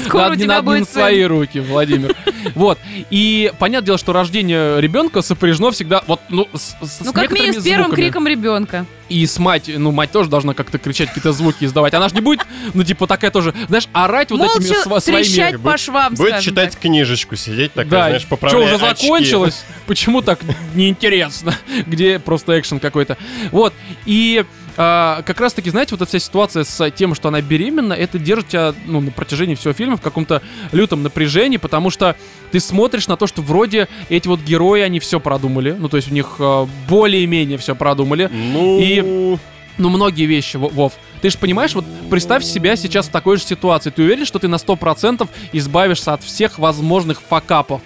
Скоро Надо у не тебя будет свои руки, Владимир. Вот. И понятное дело, что рождение ребенка сопряжено всегда вот, ну, с, с Ну, как минимум с первым звуками. криком ребенка. И с мать, ну, мать тоже должна как-то кричать, какие-то звуки издавать. Она же не будет, ну, типа, такая тоже, знаешь, орать вот этими своими... трещать по швам, Будет читать так. книжечку, сидеть такая, Да, знаешь, что поправляя уже очки. закончилось? Почему так неинтересно? Где просто экшен какой-то? Вот, и а, как раз таки, знаете, вот эта вся ситуация с тем, что она беременна, это держит тебя, ну, на протяжении всего фильма в каком-то лютом напряжении, потому что ты смотришь на то, что вроде эти вот герои, они все продумали, ну, то есть у них а, более-менее все продумали, Ну, И- ну, многие вещи, Во- Вов. Ты же понимаешь, вот представь себя сейчас в такой же ситуации. Ты уверен, что ты на 100% избавишься от всех возможных факапов?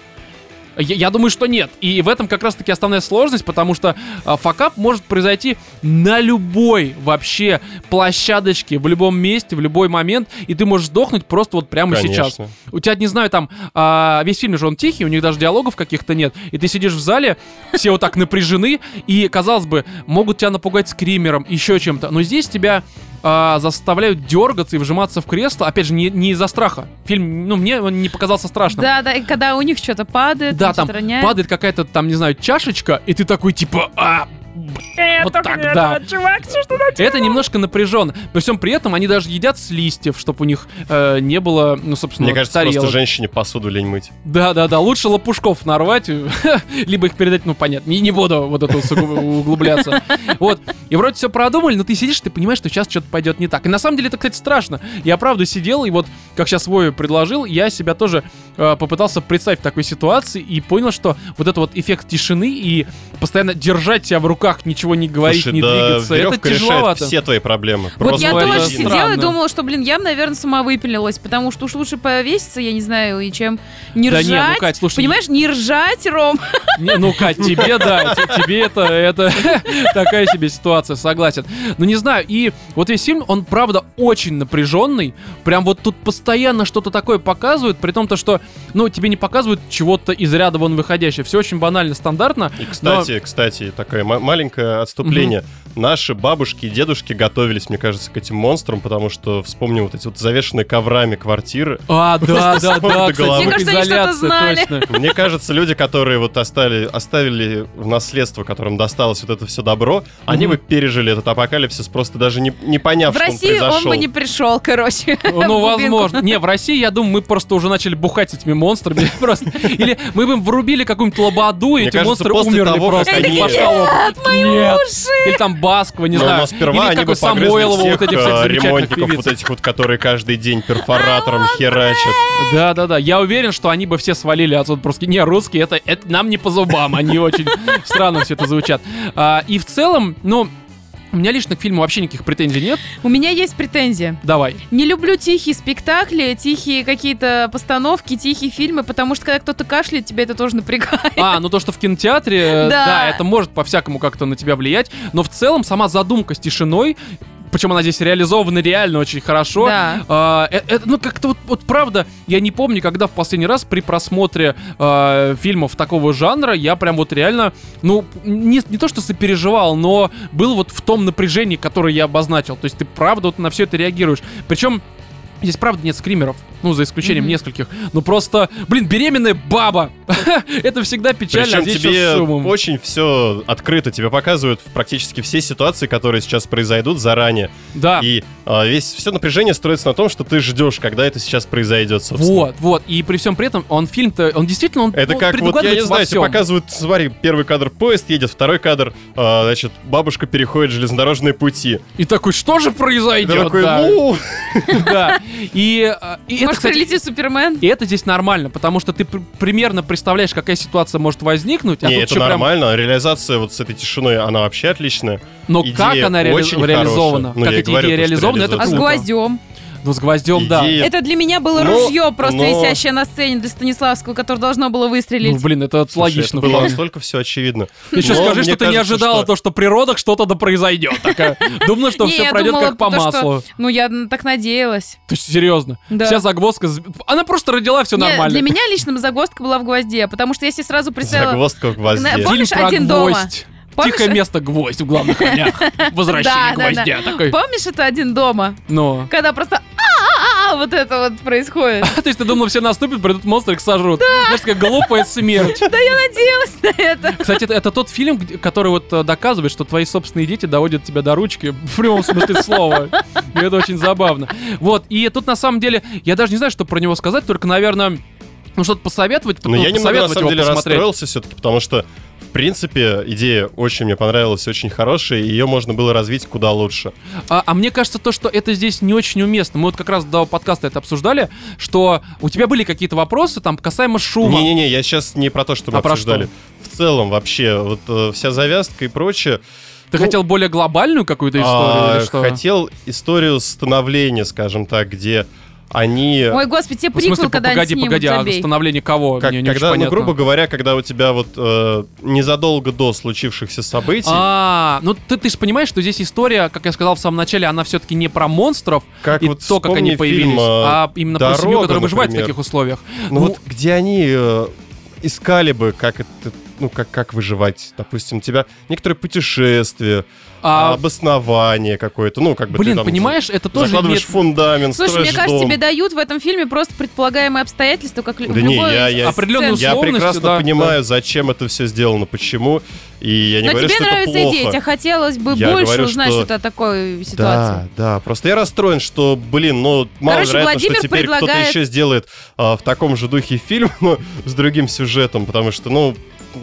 Я, я думаю, что нет. И в этом как раз-таки основная сложность, потому что а, факап может произойти на любой вообще площадочке, в любом месте, в любой момент, и ты можешь сдохнуть просто вот прямо сейчас. конечно. У тебя, не знаю, там, а, весь фильм же он тихий, у них даже диалогов каких-то нет. И ты сидишь в зале, все вот так напряжены, и, казалось бы, могут тебя напугать скримером, еще чем-то. Но здесь тебя а, заставляют дергаться и вжиматься в кресло. Опять же, не, не из-за страха. Фильм, ну, мне он не показался страшным. Да, да, и когда у них что-то падает, Да, там падает какая-то там, не знаю, чашечка, и ты такой типа, а, Э, вот так, не да. это, Чувак, что что это немножко напряженно. При всем при этом они даже едят с листьев, чтобы у них э, не было, ну, собственно, Мне кажется, тарелок. просто женщине посуду лень мыть. Да, да, да. Лучше лопушков нарвать, либо их передать, ну понятно. Не, не буду вот это углубляться. Вот. И вроде все продумали, но ты сидишь, ты понимаешь, что сейчас что-то пойдет не так. И на самом деле это, кстати, страшно. Я правда сидел, и вот, как сейчас Вове предложил, я себя тоже э, попытался представить в такой ситуации и понял, что вот это вот эффект тишины и постоянно держать себя в руках, ничего не говорить, Слушай, не да, двигаться, это тяжеловато. все твои проблемы. Вот Просто я тоже сидела странно. и думала, что, блин, я бы, наверное, сама выпилилась, потому что уж лучше повеситься, я не знаю, и чем не Да ржать. не, ну, Кать, слушай, Понимаешь, не ржать, Ром. Не, ну, Кать, тебе, да, тебе это, это такая себе ситуация, согласен. Но не знаю, и вот весь фильм, он, правда, очень напряженный, прям вот тут постоянно что-то такое показывают, при том то, что, ну, тебе не показывают чего-то из ряда вон выходящее, все очень банально, стандартно. И, кстати, кстати, такое ма- маленькое отступление. Наши бабушки и дедушки готовились, мне кажется, к этим монстрам, потому что, вспомню, вот эти вот завешенные коврами квартиры. А, да, да, да, Мне кажется, они что-то знали. Мне кажется, люди, которые вот оставили в наследство, которым досталось вот это все добро, они бы пережили этот апокалипсис, просто даже не, не поняв, В что он Россию он произошел. бы не пришел, короче. Ну, возможно. Не, в России, я думаю, мы просто уже начали бухать с этими монстрами. Просто. Или мы бы им врубили какую-нибудь лободу, и эти монстры после умерли того, просто. как от они- башколов. Нет. Или там Баскова, не Но- знаю. но сперва Или они как бы бы Самойлова, вот этих всех всех э, замечательных ремонтников, певиц. вот этих вот, которые каждый день перфоратором херачат. Да-да-да, я уверен, что они бы все свалили отсюда просто. Не, русские, это, это нам не по зубам, они очень странно все это звучат. А, и в целом, ну, у меня лично к фильму вообще никаких претензий нет. У меня есть претензия. Давай. Не люблю тихие спектакли, тихие какие-то постановки, тихие фильмы, потому что когда кто-то кашляет, тебя это тоже напрягает. А, ну то, что в кинотеатре, э, Да. да, это может по-всякому как-то на тебя влиять, но в целом сама задумка с тишиной, причем она здесь реализована реально очень хорошо. Да. А, э- это, ну, как-то вот, вот правда, я не помню, когда в последний раз при просмотре а, фильмов такого жанра я прям вот реально, ну, не, не то что сопереживал, но был вот в том напряжении, которое я обозначил. То есть ты правда вот на все это реагируешь. Причем Здесь, правда, нет скримеров, ну, за исключением Мгм. нескольких. Ну, просто, блин, беременная баба! Это всегда печально, а Причем здесь тебе шумом. очень все открыто, тебе показывают практически все ситуации, которые сейчас произойдут заранее. Да. И а, весь все напряжение строится на том, что ты ждешь, когда это сейчас произойдет, собственно. Вот, вот. И при всем при этом он фильм-то, он действительно, он Это он как вот, я не знаю, тебе показывают, смотри, первый кадр поезд едет, второй кадр, а, значит, бабушка переходит железнодорожные пути. И такой, что же И произойдет? такой, да. ну, Да. И, а, и это, Может, кстати, прилетит Супермен? и это здесь нормально, потому что ты пр- примерно представляешь, какая ситуация может возникнуть. а не, это ещё прям- нормально, реализация вот с этой тишиной, она вообще отличная. Но идея как она реали- очень реализована? Ну, как эти говорю, что реализованы, это А с круто. гвоздем? Ну, с гвоздем, да. Идея- Это для меня было Но- ружье просто но- висящее на сцене для Станиславского, которое должно было выстрелить. Ну, блин, это Слушай, логично. это было настолько все очевидно. Ты еще Но скажи, мне что ты не кажется, ожидала что- то, что при родах что-то да произойдет. Такая. Думала, что Не, все я пройдет думала, как по то, что- маслу. Ну, я так надеялась. То есть, серьезно. Да. Вся загвоздка... з- Она просто родила, все Не, нормально. Для меня лично загвоздка была в гвозде, потому что себе сразу представила... Загвоздка в гвозде. Фильм Помнишь про «Один дома»? гвоздь. Помнишь? Тихое место, гвоздь в главных ролях. Возвращение Да, да, да. гвоздя. Такой, Помнишь это один дома? ну. Когда просто вот это вот происходит. То есть ты думал, все наступят, придут монстры, их сожрут. Знаешь, такая глупая смерть. Да я надеялась на это. Кстати, это, тот фильм, который вот э, доказывает, что твои собственные дети доводят тебя до ручки в прямом смысле слова. И это очень забавно. Вот, и тут на самом деле, я даже не знаю, что про него сказать, только, наверное, ну что-то посоветовать, Но ну, я немного, на посоветовать самом его деле, посмотреть. расстроился все-таки, потому что, в принципе, идея очень мне понравилась, очень хорошая, и ее можно было развить куда лучше. А, а мне кажется, то, что это здесь не очень уместно. Мы вот как раз до подкаста это обсуждали, что у тебя были какие-то вопросы там касаемо шума. Не-не-не, я сейчас не про то, что мы А про обсуждали. В целом, вообще, вот э, вся завязка и прочее. Ты Ну, хотел более глобальную какую-то историю а, или что? Хотел историю становления, скажем так, где они... Ой, господи, тебе В смысле, приквел когда погоди, погоди, а становление кого? как- Мне не очень когда, ну, грубо говоря, когда у тебя вот э, незадолго до случившихся событий, А, ну ты, ты же понимаешь, что здесь история, как я сказал в самом начале, она все-таки не про монстров как и вот то, как они появились, фильм, э, а именно про семью, «Дорога», которая выживает в например. таких условиях. Ну, вот где они э, искали бы, как это, ну, как, как выживать. Допустим, у тебя некоторые путешествия, А, обоснование какое-то, ну, как бы блин, ты там понимаешь, это тоже закладываешь имеет фундамент, Слушай, мне кажется, дом. тебе дают в этом фильме просто предполагаемые обстоятельства, как Да не, любой я- я- определенную. Я прекрасно да, понимаю, зачем это все сделано, почему, и я не Но говорю, тебе что нравится это плохо. идея, тебе хотелось бы Я больше говорю, узнать что- что-то о такой ситуации. Да, да, просто я расстроен, что, блин, ну, маловероятно, Владимир что теперь кто-то предлагает- еще сделает а, в таком же духе фильм, но с другим сюжетом, потому что, ну...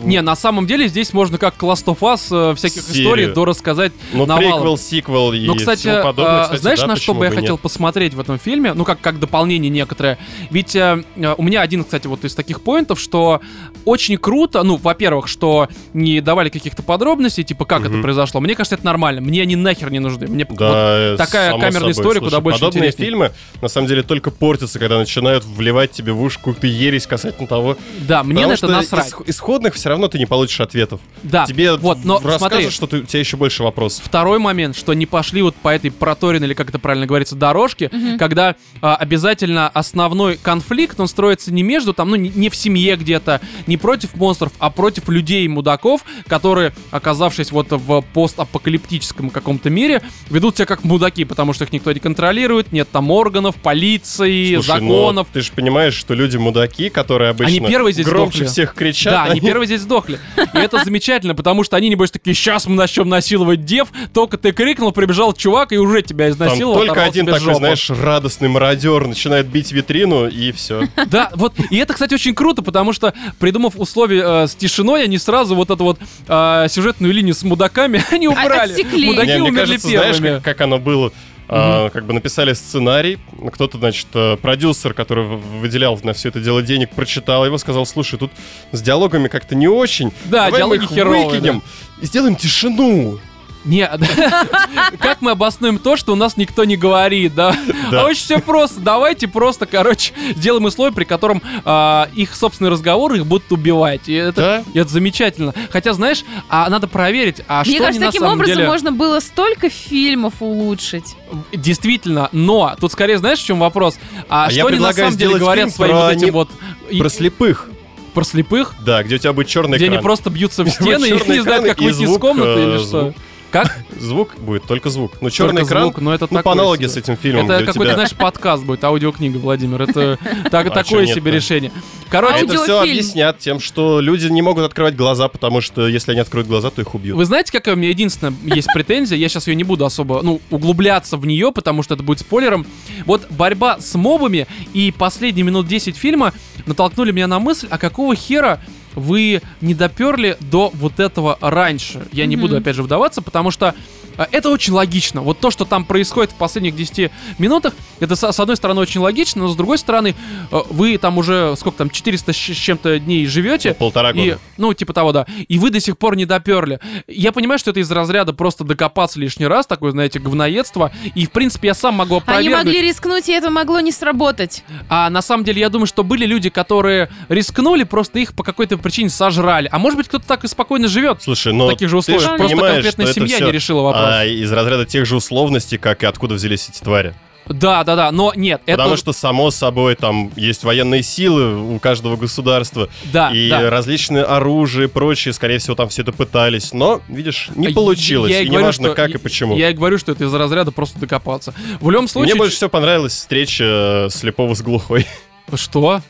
Не, на самом деле здесь можно как Last of Us э, всяких Серию. историй дорассказать Ну, навалом. приквел, сиквел и Ну, кстати, всему подобное, а, кстати, знаешь, да, на что бы я хотел посмотреть в этом фильме? Ну, как, как дополнение некоторое. Ведь э, э, у меня один, кстати, вот из таких поинтов, что очень круто, ну, во-первых, что не давали каких-то подробностей, типа, как это Мгм. произошло. Мне кажется, это нормально. Мне они нахер не нужны. Мне вот Да, такая само камерная собой. история Слушай, куда больше Подобные интереснее. фильмы, на самом деле, только портятся, когда начинают вливать тебе в уши какую-то ересь касательно того. Да, мне на это насрать. исх- исходных все равно ты не получишь ответов. Да, Тебе вот, но расскажут, смотри, что ты- у тебя еще больше вопросов. Второй момент, что не пошли вот по этой проторенной, или как это правильно говорится, дорожке, когда а, обязательно основной конфликт, он строится не между там, ну, не, не в семье где-то, не против монстров, а против людей-мудаков, которые, оказавшись вот в постапокалиптическом каком-то мире, ведут себя как мудаки, потому что их никто не контролирует, нет там органов, полиции, Слушай, но законов. ты же понимаешь, что люди мудаки, которые обычно Они первые здесь громче сдохли. всех кричат. Да, они первые здесь сдохли. И это замечательно, потому что они, небось, такие, сейчас мы начнем насиловать дев, только ты крикнул, прибежал чувак и уже тебя Там изнасиловал, только оторвал один такой, жопу. знаешь, радостный мародер начинает бить витрину, и все. Да, вот, и это, кстати, очень круто, потому что, придумав условия э, с тишиной, они сразу вот эту вот э, сюжетную линию с мудаками, они убрали. отсекли. Мудаки Не, мне умерли кажется, знаешь, первыми. как, как оно было? А, как бы написали сценарий, кто-то, значит, э, продюсер, который выделял на все это дело денег, прочитал его, сказал, слушай, тут с диалогами как-то не очень, Да, давай мы диалоги их херовые, выкинем и сделаем тишину. Не, как мы обоснуем то, что у нас никто не говорит, да? Да. А очень все просто. Давайте просто, короче, сделаем условия, при котором а, их собственные разговоры их будут убивать. И это, Да? и это замечательно. Хотя, знаешь, а надо проверить, а Мне что кажется, они на таким самом образом деле... можно было столько фильмов улучшить. Действительно, но тут скорее знаешь, в чем вопрос? А, А что они на самом деле говорят своим вот этим не- вот Про слепых. про слепых, Да, где у тебя будет черный где экран. они просто бьются в Где стены и не знают, как выйти из комнаты э, или что? Звук. Как? Звук будет, только звук. Ну, черный Только экран, звук, но это ну, по аналогии себе. с этим фильмом, Это какой-то, тебя- знаешь, подкаст будет, аудиокнига, Владимир. Это так- А такое себе нет-то? решение. Короче, Это все объяснят тем, что люди не могут открывать глаза, потому что если они откроют глаза, то их убьют. Вы знаете, какая у меня единственная есть претензия? Я сейчас ее не буду особо, ну, углубляться в нее, потому что это будет спойлером. Вот борьба с мобами и последние минут 10 фильма натолкнули меня на мысль, а какого хера вы не доперли до вот этого раньше? Я не Мгм. буду, опять же, вдаваться, потому что это очень логично. Вот то, что там происходит в последних 10 минутах, это с, одной стороны очень логично, но с другой стороны, э, вы там уже, сколько там, 400 с чем-то дней живете, Полтора и, года. ну, типа того, да. И вы до сих пор не доперли. Я понимаю, что это из разряда просто докопаться лишний раз, такое, знаете, говноедство. И, в принципе, я сам могу Они опровергнуть. могли рискнуть, и это могло не сработать. А на самом деле, я думаю, что были люди, которые рискнули, просто их по какой-то причине сожрали. А может быть, кто-то так и спокойно живет. Слушай, но в таких же ты условиях. же Просто конкретная что это семья всё, не решила вопрос. А, из разряда тех же условностей, как и откуда взялись эти твари. Да, да, да, но нет, это... Потому что, само собой, там есть военные силы у каждого государства. Да, и да. различные оружия и прочее, скорее всего, там все это пытались. Но, видишь, не Я- получилось. я и говорю, неважно, что- как и я- почему. Я и говорю, что это из разряда просто докопаться. В любом случае... Мне больше всего понравилась встреча э, слепого с глухой. Что?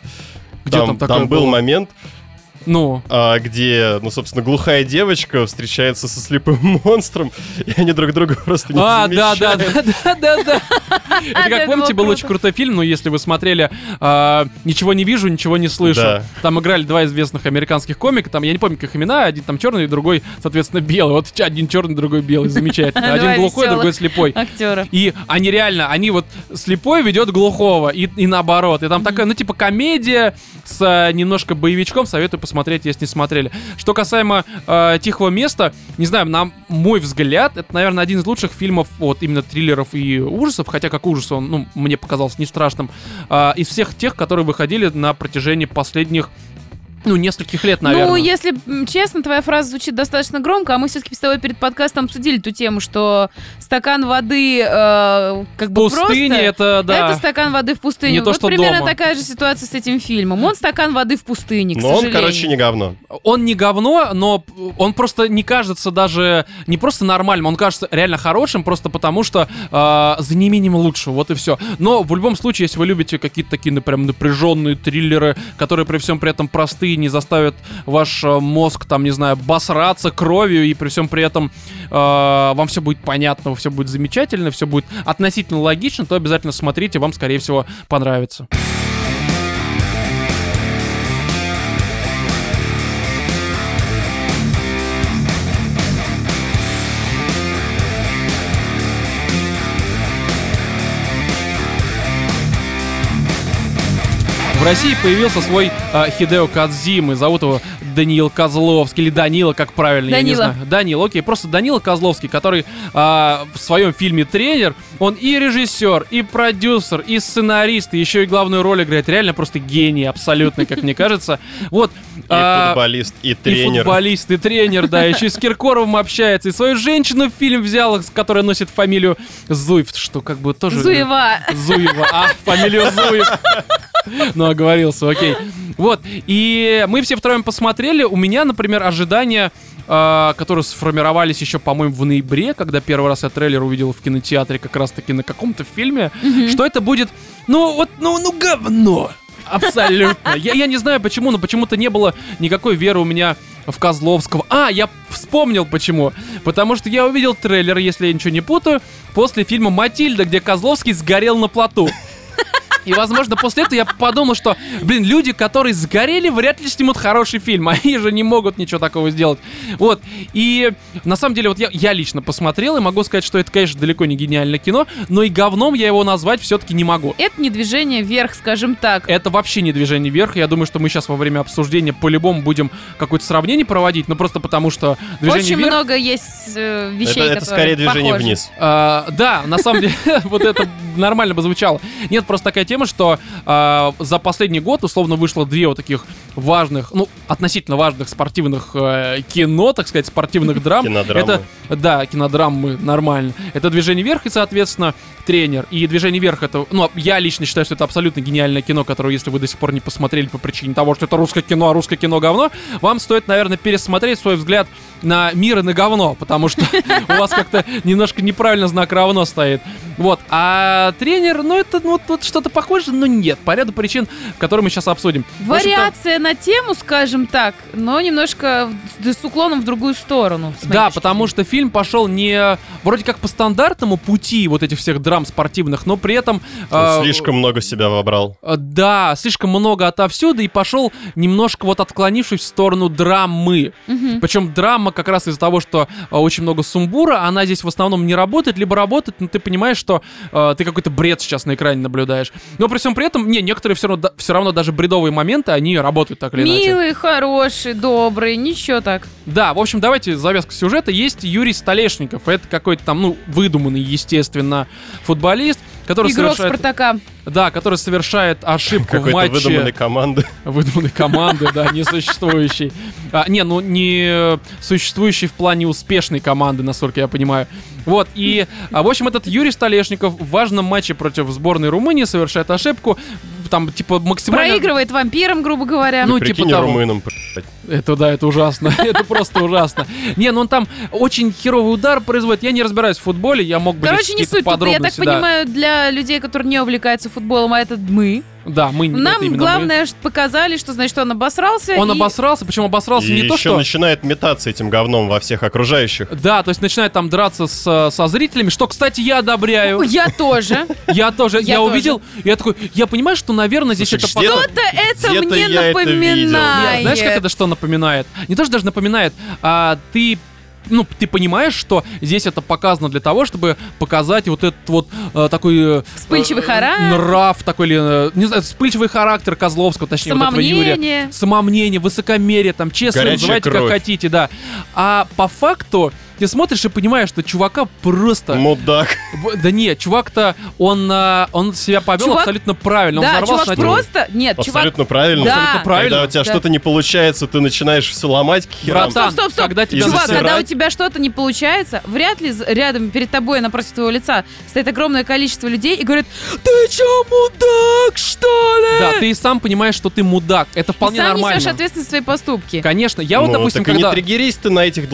Где там, там, такое там был было? момент, Ну, а, где, ну, собственно, глухая девочка встречается со слепым монстром, и они друг друга просто не а, да, да, замечают. да, да, да, да. Это как помните, был очень круто. крутой фильм, ну, если вы смотрели а, «Ничего не вижу, ничего не слышу». Там играли два известных американских комика, там, я не помню, как их имена, один там черный, другой, соответственно, белый. Вот один черный, другой белый, замечательно. Один глухой, другой слепой. Актера. И они реально, они вот слепой ведет глухого, и, и наоборот. И там такая, ну, типа, комедия с э, немножко боевичком. Советую посмотреть, если не смотрели. Что касаемо э, «Тихого места», не знаю, на мой взгляд, это, наверное, один из лучших фильмов вот именно триллеров и ужасов, хотя как ужас он, ну, мне показался не страшным, э, из всех тех, которые выходили на протяжении последних, ну, нескольких лет, наверное. Ну, если честно, твоя фраза звучит достаточно громко, а мы все-таки с тобой перед подкастом обсудили ту тему, что стакан воды э, как В бы пустыне просто... это, да. Это стакан воды в пустыне. Не то, вот что примерно дома. такая же ситуация с этим фильмом. Он стакан воды в пустыне, к Но он, сожалению. короче, не говно. он не говно, но он просто не кажется даже не просто нормальным, он кажется реально хорошим, просто потому что э, за неимением лучше, вот и все. Но в любом случае, если вы любите какие-то такие ну, прям напряженные триллеры, которые при всем при этом простые, не заставят ваш э, мозг, там, не знаю, басраться кровью, и при всем при этом э, вам все будет понятно, все будет замечательно, все будет относительно логично, то обязательно смотрите, вам, скорее всего, понравится. В России появился свой э, Хидео Кадзимы, зовут его Даниил Козловский, или Данила, как правильно, я не Данила. знаю. Данил, окей, просто Данила Козловский, который э, в своем фильме «Тренер», он и режиссер, и продюсер, и сценарист, и еще и главную роль играет. Реально просто гений абсолютно, как мне кажется. Вот. И а, футболист, и и тренер. футболист, и тренер, да, еще и с Киркоровым общается, и свою женщину в фильм взял, которая носит фамилию Зуев, что как бы тоже... Зуева. Зуева, а, фамилию Зуев. Ну, оговорился, окей. Вот, и мы все втроем посмотрели. У меня, например, ожидания, а, которые сформировались еще, по-моему, в ноябре, когда первый раз я трейлер увидел в кинотеатре как раз-таки на каком-то фильме, что это будет, ну, вот, ну, ну, говно. Абсолютно. Я, я не знаю почему, но почему-то не было никакой веры у меня в Козловского. А, я вспомнил почему. Потому что я увидел трейлер, если я ничего не путаю, после фильма «Матильда», где Козловский сгорел на плоту. И, возможно, после этого я подумал, что, блин, люди, которые сгорели, вряд ли снимут хороший фильм. Они же не могут ничего такого сделать. Вот. И, на самом деле, вот я, я лично посмотрел и могу сказать, что это, конечно, далеко не гениальное кино, но и говном я его назвать все-таки не могу. Это не движение вверх, скажем так. Это вообще не движение вверх. Я думаю, что мы сейчас во время обсуждения по-любому будем какое-то сравнение проводить, ну просто потому что движение Очень вверх... много есть э, Это, вещей, это которые скорее движение похожи. вниз. А, да, на самом деле, вот это нормально бы звучало. Нет, просто такая тема, что а, за последний год условно вышло две вот таких важных, ну, относительно важных спортивных э, кино, так сказать, спортивных драм. Кинодрамы. Это, да, кинодрамы, нормально. Это «Движение вверх» и, соответственно, «Тренер». И «Движение вверх» это, ну, я лично считаю, что это абсолютно гениальное кино, которое, если вы до сих пор не посмотрели по причине того, что это русское кино, а русское кино говно, вам стоит, наверное, пересмотреть свой взгляд на мир и на говно, потому что у вас как-то немножко неправильно знак равно стоит. Вот. А тренер, ну, это ну, тут что-то похоже, но нет, по ряду причин, которые мы сейчас обсудим. Вариация на тему, скажем так, но немножко с уклоном в другую сторону. Да, потому что фильм пошел не вроде как по стандартному пути вот этих всех драм спортивных, но при этом... Он э, слишком много себя вобрал. э, Да, слишком много отовсюду и пошел немножко вот отклонившись в сторону драмы. Мгм. Причем драма как раз из-за того, что э, очень много сумбура, она здесь в основном не работает, либо работает, но ты понимаешь, что э, ты какой-то бред сейчас на экране наблюдаешь. Но при всем при этом, не, некоторые все равно, все равно даже бредовые моменты, они работают так или иначе. Милый, хороший, добрый, ничего так. Да, в общем, давайте завязка сюжета. Есть Юрий Столешников. Это какой-то там, ну, выдуманный, естественно, футболист, который Игрок совершает... Спартака. Да, который совершает ошибку в Какой-то матче выдуманной команды. выдуманной команды, да, несуществующей. А, не, ну не существующей в плане успешной команды, насколько я понимаю. Вот, и, а, в общем, этот Юрий Столешников в важном матче против сборной Румынии совершает ошибку, там, типа, максимально... Проигрывает вампирам, грубо говоря. Ну, Ну, типа того. румынам, блядь. Это да, это ужасно. это просто ужасно. Не, ну он там очень херовый удар производит. Я не разбираюсь в футболе, я мог бы Короче, не суть. Тут, я так да. понимаю, для людей, которые не увлекаются футболом, а это мы. Да, мы Нам главное что показали, что значит он обосрался. мы. Он и- обосрался, причем обосрался И не то, еще что... начинает метаться этим говном во всех окружающих. Да, то есть начинает там драться с, со зрителями, что, кстати, я одобряю. Я тоже. Я тоже, Я увидел, я такой, я понимаю, что, наверное, здесь это Что-то это мне напоминает. Знаешь, как это что напоминает? Не то, что даже напоминает, а ты ну, ты понимаешь, что здесь это показано для того, чтобы показать вот этот вот э, такой... э, Вспыльчивый э, характер. Нрав такой, или, э, не знаю, вспыльчивый характер Козловского, точнее, вот этого Юрия. Самомнение. Самомнение, высокомерие, там, честно, Горячая называйте как кровь. хотите, да. А по факту ты смотришь и понимаешь, что чувака просто... Мудак. Да нет, чувак-то, он, а, он себя повел Чувак- абсолютно правильно. Он Да, взорвался чувак просто... Нет, чувак... Абсолютно правильно. Да. Абсолютно правильно. Когда у тебя Да. что-то не получается, ты начинаешь все ломать к херам. Братан, Стоп, стоп, стоп. когда тебя Чувак, засирать. когда у тебя что-то не получается, вряд ли рядом перед тобой напротив твоего лица стоит огромное количество людей и говорит, ты чё, мудак, что ли? Да, ты и сам понимаешь, что ты мудак. Это И вполне сам нормально. несешь ответственность за свои поступки. Конечно, я вот, Ну, допустим, так и когда... не триггерись ты на этих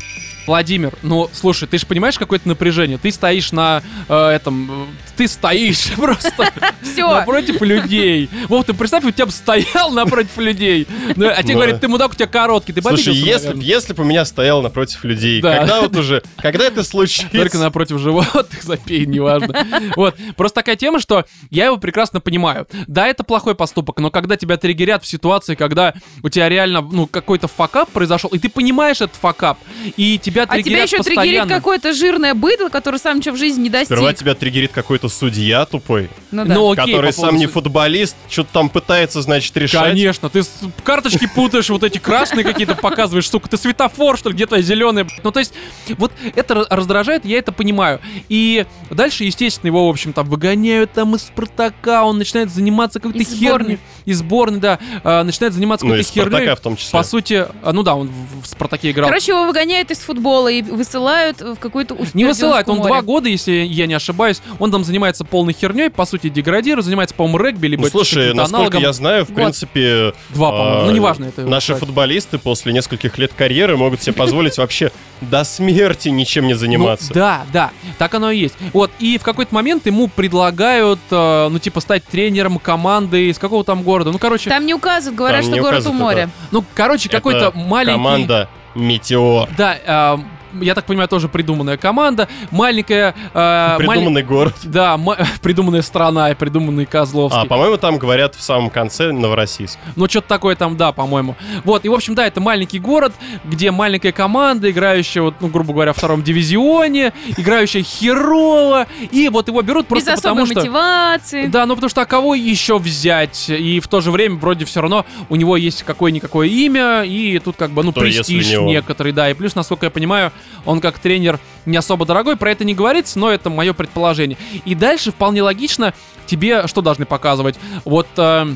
Владимир, ну, слушай, ты же понимаешь какое-то напряжение? Ты стоишь на э, этом... э, Ты стоишь просто напротив людей. Вов, ты представь, у тебя бы стоял напротив людей. Ну, А тебе Ну, говорят, ты мудак, у тебя короткий. Ты Слушай, если, если бы у меня стоял напротив людей, Да. когда вот уже, когда это случится? Только напротив животных запей, неважно. Вот. Просто такая тема, что я его прекрасно понимаю. Да, это плохой поступок, но когда тебя триггерят в ситуации, когда у тебя реально, ну, какой-то факап произошел, и ты понимаешь этот факап, и тебя А тебя еще триггерит постоянно. какое-то жирное быдло, которое сам ничего в жизни не достиг. Сперва тебя триггерит какой-то судья тупой, Ну да. Ну, окей, который по сам не футболист, что-то там пытается, значит, решать. Конечно, ты карточки путаешь, вот эти красные какие-то показываешь, сука, ты светофор, что ли, где-то зеленый. Ну, то есть, вот это ра- раздражает, я это понимаю. И дальше, естественно, его, в общем, там выгоняют там из Спартака, он начинает заниматься какой-то херней. Из сборной, да. а, начинает заниматься Ну, какой-то херней. В том числе. По сути, а, ну да, он в Спартаке играл. Короче, его выгоняют из футбола и высылают в какую-то не высылает, он море. два года, если я не ошибаюсь, он там занимается полной херней, по сути, деградирует, занимается, по-моему, регби, либо Ну, слушай, каким-то насколько аналогом. я знаю, в Год. принципе... Два, по-моему, а, ну неважно это. Наши кстати. футболисты после нескольких лет карьеры могут себе позволить вообще до смерти ничем не заниматься. Ну, да, да, так оно и есть. Вот, и в какой-то момент ему предлагают, э, ну, типа, стать тренером команды из какого там города. Ну, короче, Там не указывают, говорят, Там что город у моря. ну, короче, какой-то маленький... Команда Метеор. Да, я так понимаю, тоже придуманная команда. Маленькая... э, Придуманный город. Да, ма- придуманная страна и придуманный Козловский. А, по-моему, там говорят в самом конце Новороссийск. Ну, что-то такое там, да, по-моему. Вот, и, в общем, да, это маленький город, где маленькая команда, играющая, вот, ну, грубо говоря, в втором дивизионе, играющая херово, и вот его берут Без просто особой потому, что... мотивации. Да, ну потому что а кого еще взять? И в то же время вроде все равно у него есть какое-никакое имя, и тут как бы, ну, Кто, престиж некоторый, да. И плюс, насколько я понимаю, он как тренер не особо дорогой, про это не говорится, но это мое предположение. И дальше вполне логично тебе что должны показывать? Вот э,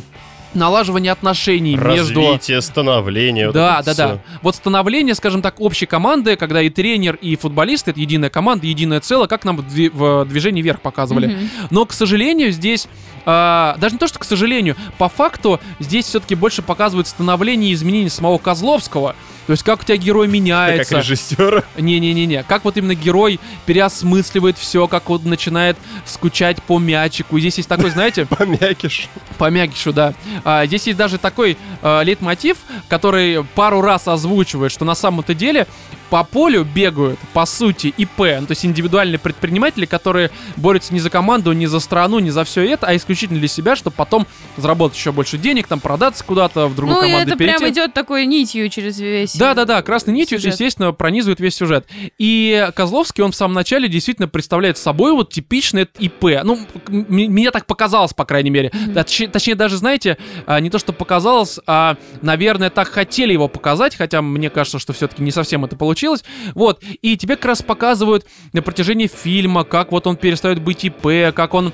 налаживание отношений между... Развитие, становление. вот Да, это да, да. Вот становление, скажем так, общей команды, когда и тренер, и футболист это единая команда, единое целое, как нам в дви- в движении вверх показывали. Мгм. Но, к сожалению, здесь... а, даже не то, что к сожалению, по факту здесь все-таки больше показывают становление и изменение самого Козловского. То есть как у тебя герой Ты меняется. как режиссер. Не-не-не-не. Как вот именно герой переосмысливает все, как он начинает скучать по мячику. И здесь есть такой, знаете, Помякиш. по мягкишу, да. А, здесь есть даже такой а, лейтмотив, который пару раз озвучивает, что на самом-то деле по полю бегают, по сути, ИП, ну, то есть индивидуальные предприниматели, которые борются не за команду, не за страну, не за все это, а исключительно для себя, чтобы потом заработать еще больше денег, там продаться куда-то, в другую Ну, команду это перейти. прям идет такой нитью через весь... Да, да, да, красной нитью, сюжет. естественно, пронизывает весь сюжет. И Козловский, он в самом начале действительно представляет собой вот типичный ИП. Ну, м- мне так показалось, по крайней мере. Точ- точнее, даже, знаете, а, не то, что показалось, а, наверное, так хотели его показать, хотя мне кажется, что все-таки не совсем это получилось. Вот, и тебе как раз показывают на протяжении фильма, как вот он перестает быть ИП, как он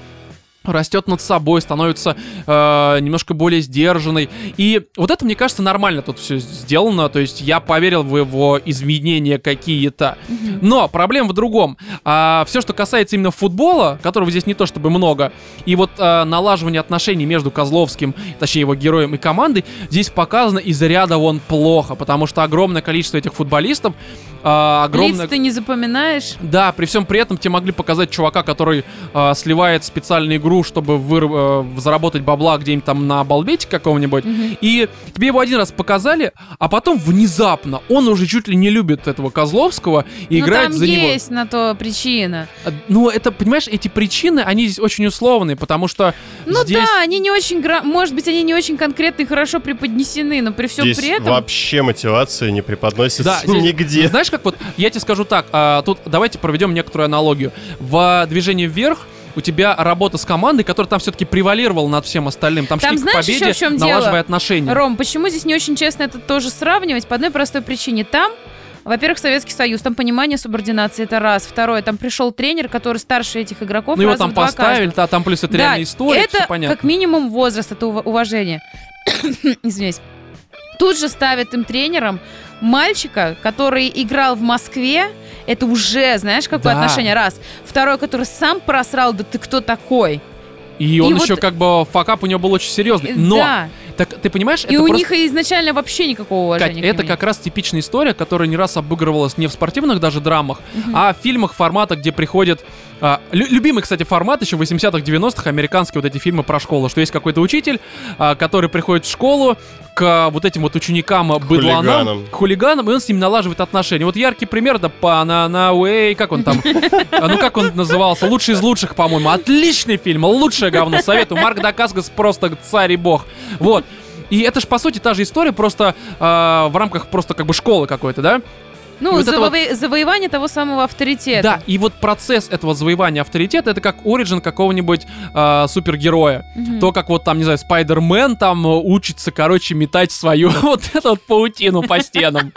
растет над собой, становится э, немножко более сдержанной. И вот это, мне кажется, нормально тут все сделано. То есть я поверил в его изменения какие-то. Но проблема в другом. А, все, что касается именно футбола, которого здесь не то чтобы много, и вот а, налаживание отношений между Козловским, точнее его героем и командой, здесь показано из ряда вон плохо, потому что огромное количество этих футболистов а, огромное... Лиц ты не запоминаешь. Да, при всем при этом тебе могли показать чувака, который а, сливает специальную игру, чтобы выр- э, заработать бабла где-нибудь там на балбете какого-нибудь. И тебе его один раз показали, а потом внезапно он уже чуть ли не любит этого Козловского и Ну играет там за него. есть на то причина. А, Ну, это, понимаешь, эти причины, они здесь очень условные, потому что Ну здесь... да, они не очень, гра- может быть, они не очень конкретно и хорошо преподнесены, но при всем Здесь при этом... вообще мотивация не преподносится Да, здесь- нигде. Знаешь, как вот, я тебе скажу так, а, тут давайте проведем некоторую аналогию. В движении вверх у тебя работа с командой, которая там все-таки превалировала над всем остальным. Там, Там шли к знаешь еще победе, в чем налаживая дело? отношения. Ром, почему здесь не очень честно это тоже сравнивать? По одной простой причине. Там во-первых, Советский Союз, там понимание субординации, это раз. Второе, там пришел тренер, который старше этих игроков. ну его там поставили, да, там плюс это Да, реальная история, это все понятно. как минимум возраст, это ува- уважение. Извиняюсь. Тут же ставят им тренером мальчика, который играл в Москве. Это уже, знаешь, какое Да. отношение? Раз. Второй, который сам просрал, да ты кто такой? И он и еще вот- как бы факап у него был очень серьезный. Э, Но, Да. так ты понимаешь, И это у просто... них изначально вообще никакого Кать, уважения. к это как раз типичная история, которая не раз обыгрывалась не в спортивных даже драмах, Мгм. а в фильмах формата, где приходят... а, лю- любимый, кстати, формат еще 80-х, 90-х, американские вот эти фильмы про школу, что есть какой-то учитель, а, который приходит в школу к вот этим вот ученикам, быдланам, хулиганам. хулиганам, и он с ними налаживает отношения. Вот яркий пример, да, Панана Уэй, как он там, а, ну как он назывался, лучший из лучших, по-моему, отличный фильм, лучшее говно, советую, Марк Дакаскас просто царь и бог, вот. И это ж, по сути, та же история, просто а, в рамках просто как бы школы какой-то, да? Ну, вот это вот- завоевание того самого авторитета. Да, и вот процесс этого завоевания авторитета, это как оригин какого-нибудь а, супергероя. Мгм. То, как вот там, не знаю, Спайдермен там э, учится, короче, метать свою вот эту вот паутину по стенам.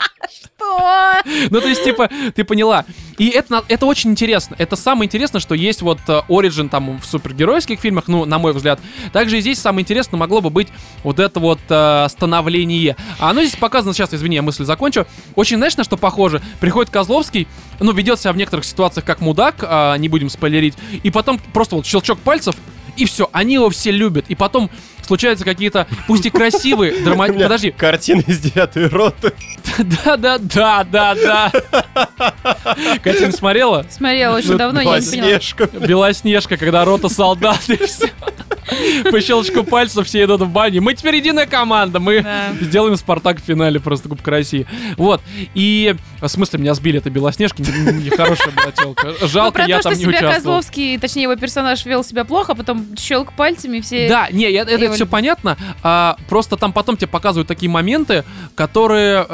Ну, то есть, типа, ты поняла. И это, это очень интересно. Это самое интересное, что есть вот оригин там в супергеройских фильмах, ну, на мой взгляд. Также и здесь самое интересное могло бы быть вот это вот э, становление. А оно здесь показано, сейчас, извини, я мысль закончу. Очень, знаешь, на что похоже? Приходит Козловский, ну, ведет себя в некоторых ситуациях как мудак, а, не будем спойлерить, и потом просто вот щелчок пальцев, и все, они его все любят. И потом случаются какие-то, пусть и красивые, драматичные... Подожди, Картина из девятой роты. да, да, да, да, да. Катя, не смотрела? Смотрела очень Ну, давно, я не поняла. Белоснежка. Белоснежка, когда рота солдат и все. По щелчку пальцев все идут в баню. Мы теперь единая команда. Мы сделаем Спартак в финале просто Кубка России. Вот. И в смысле меня сбили это Белоснежка. Нехорошая была телка. Ну, Жалко, я там не участвовал. Козловский, точнее, его персонаж вел себя плохо, а потом щелк пальцами, все... Да, не, это, все понятно. а, просто там потом тебе показывают такие моменты, которые.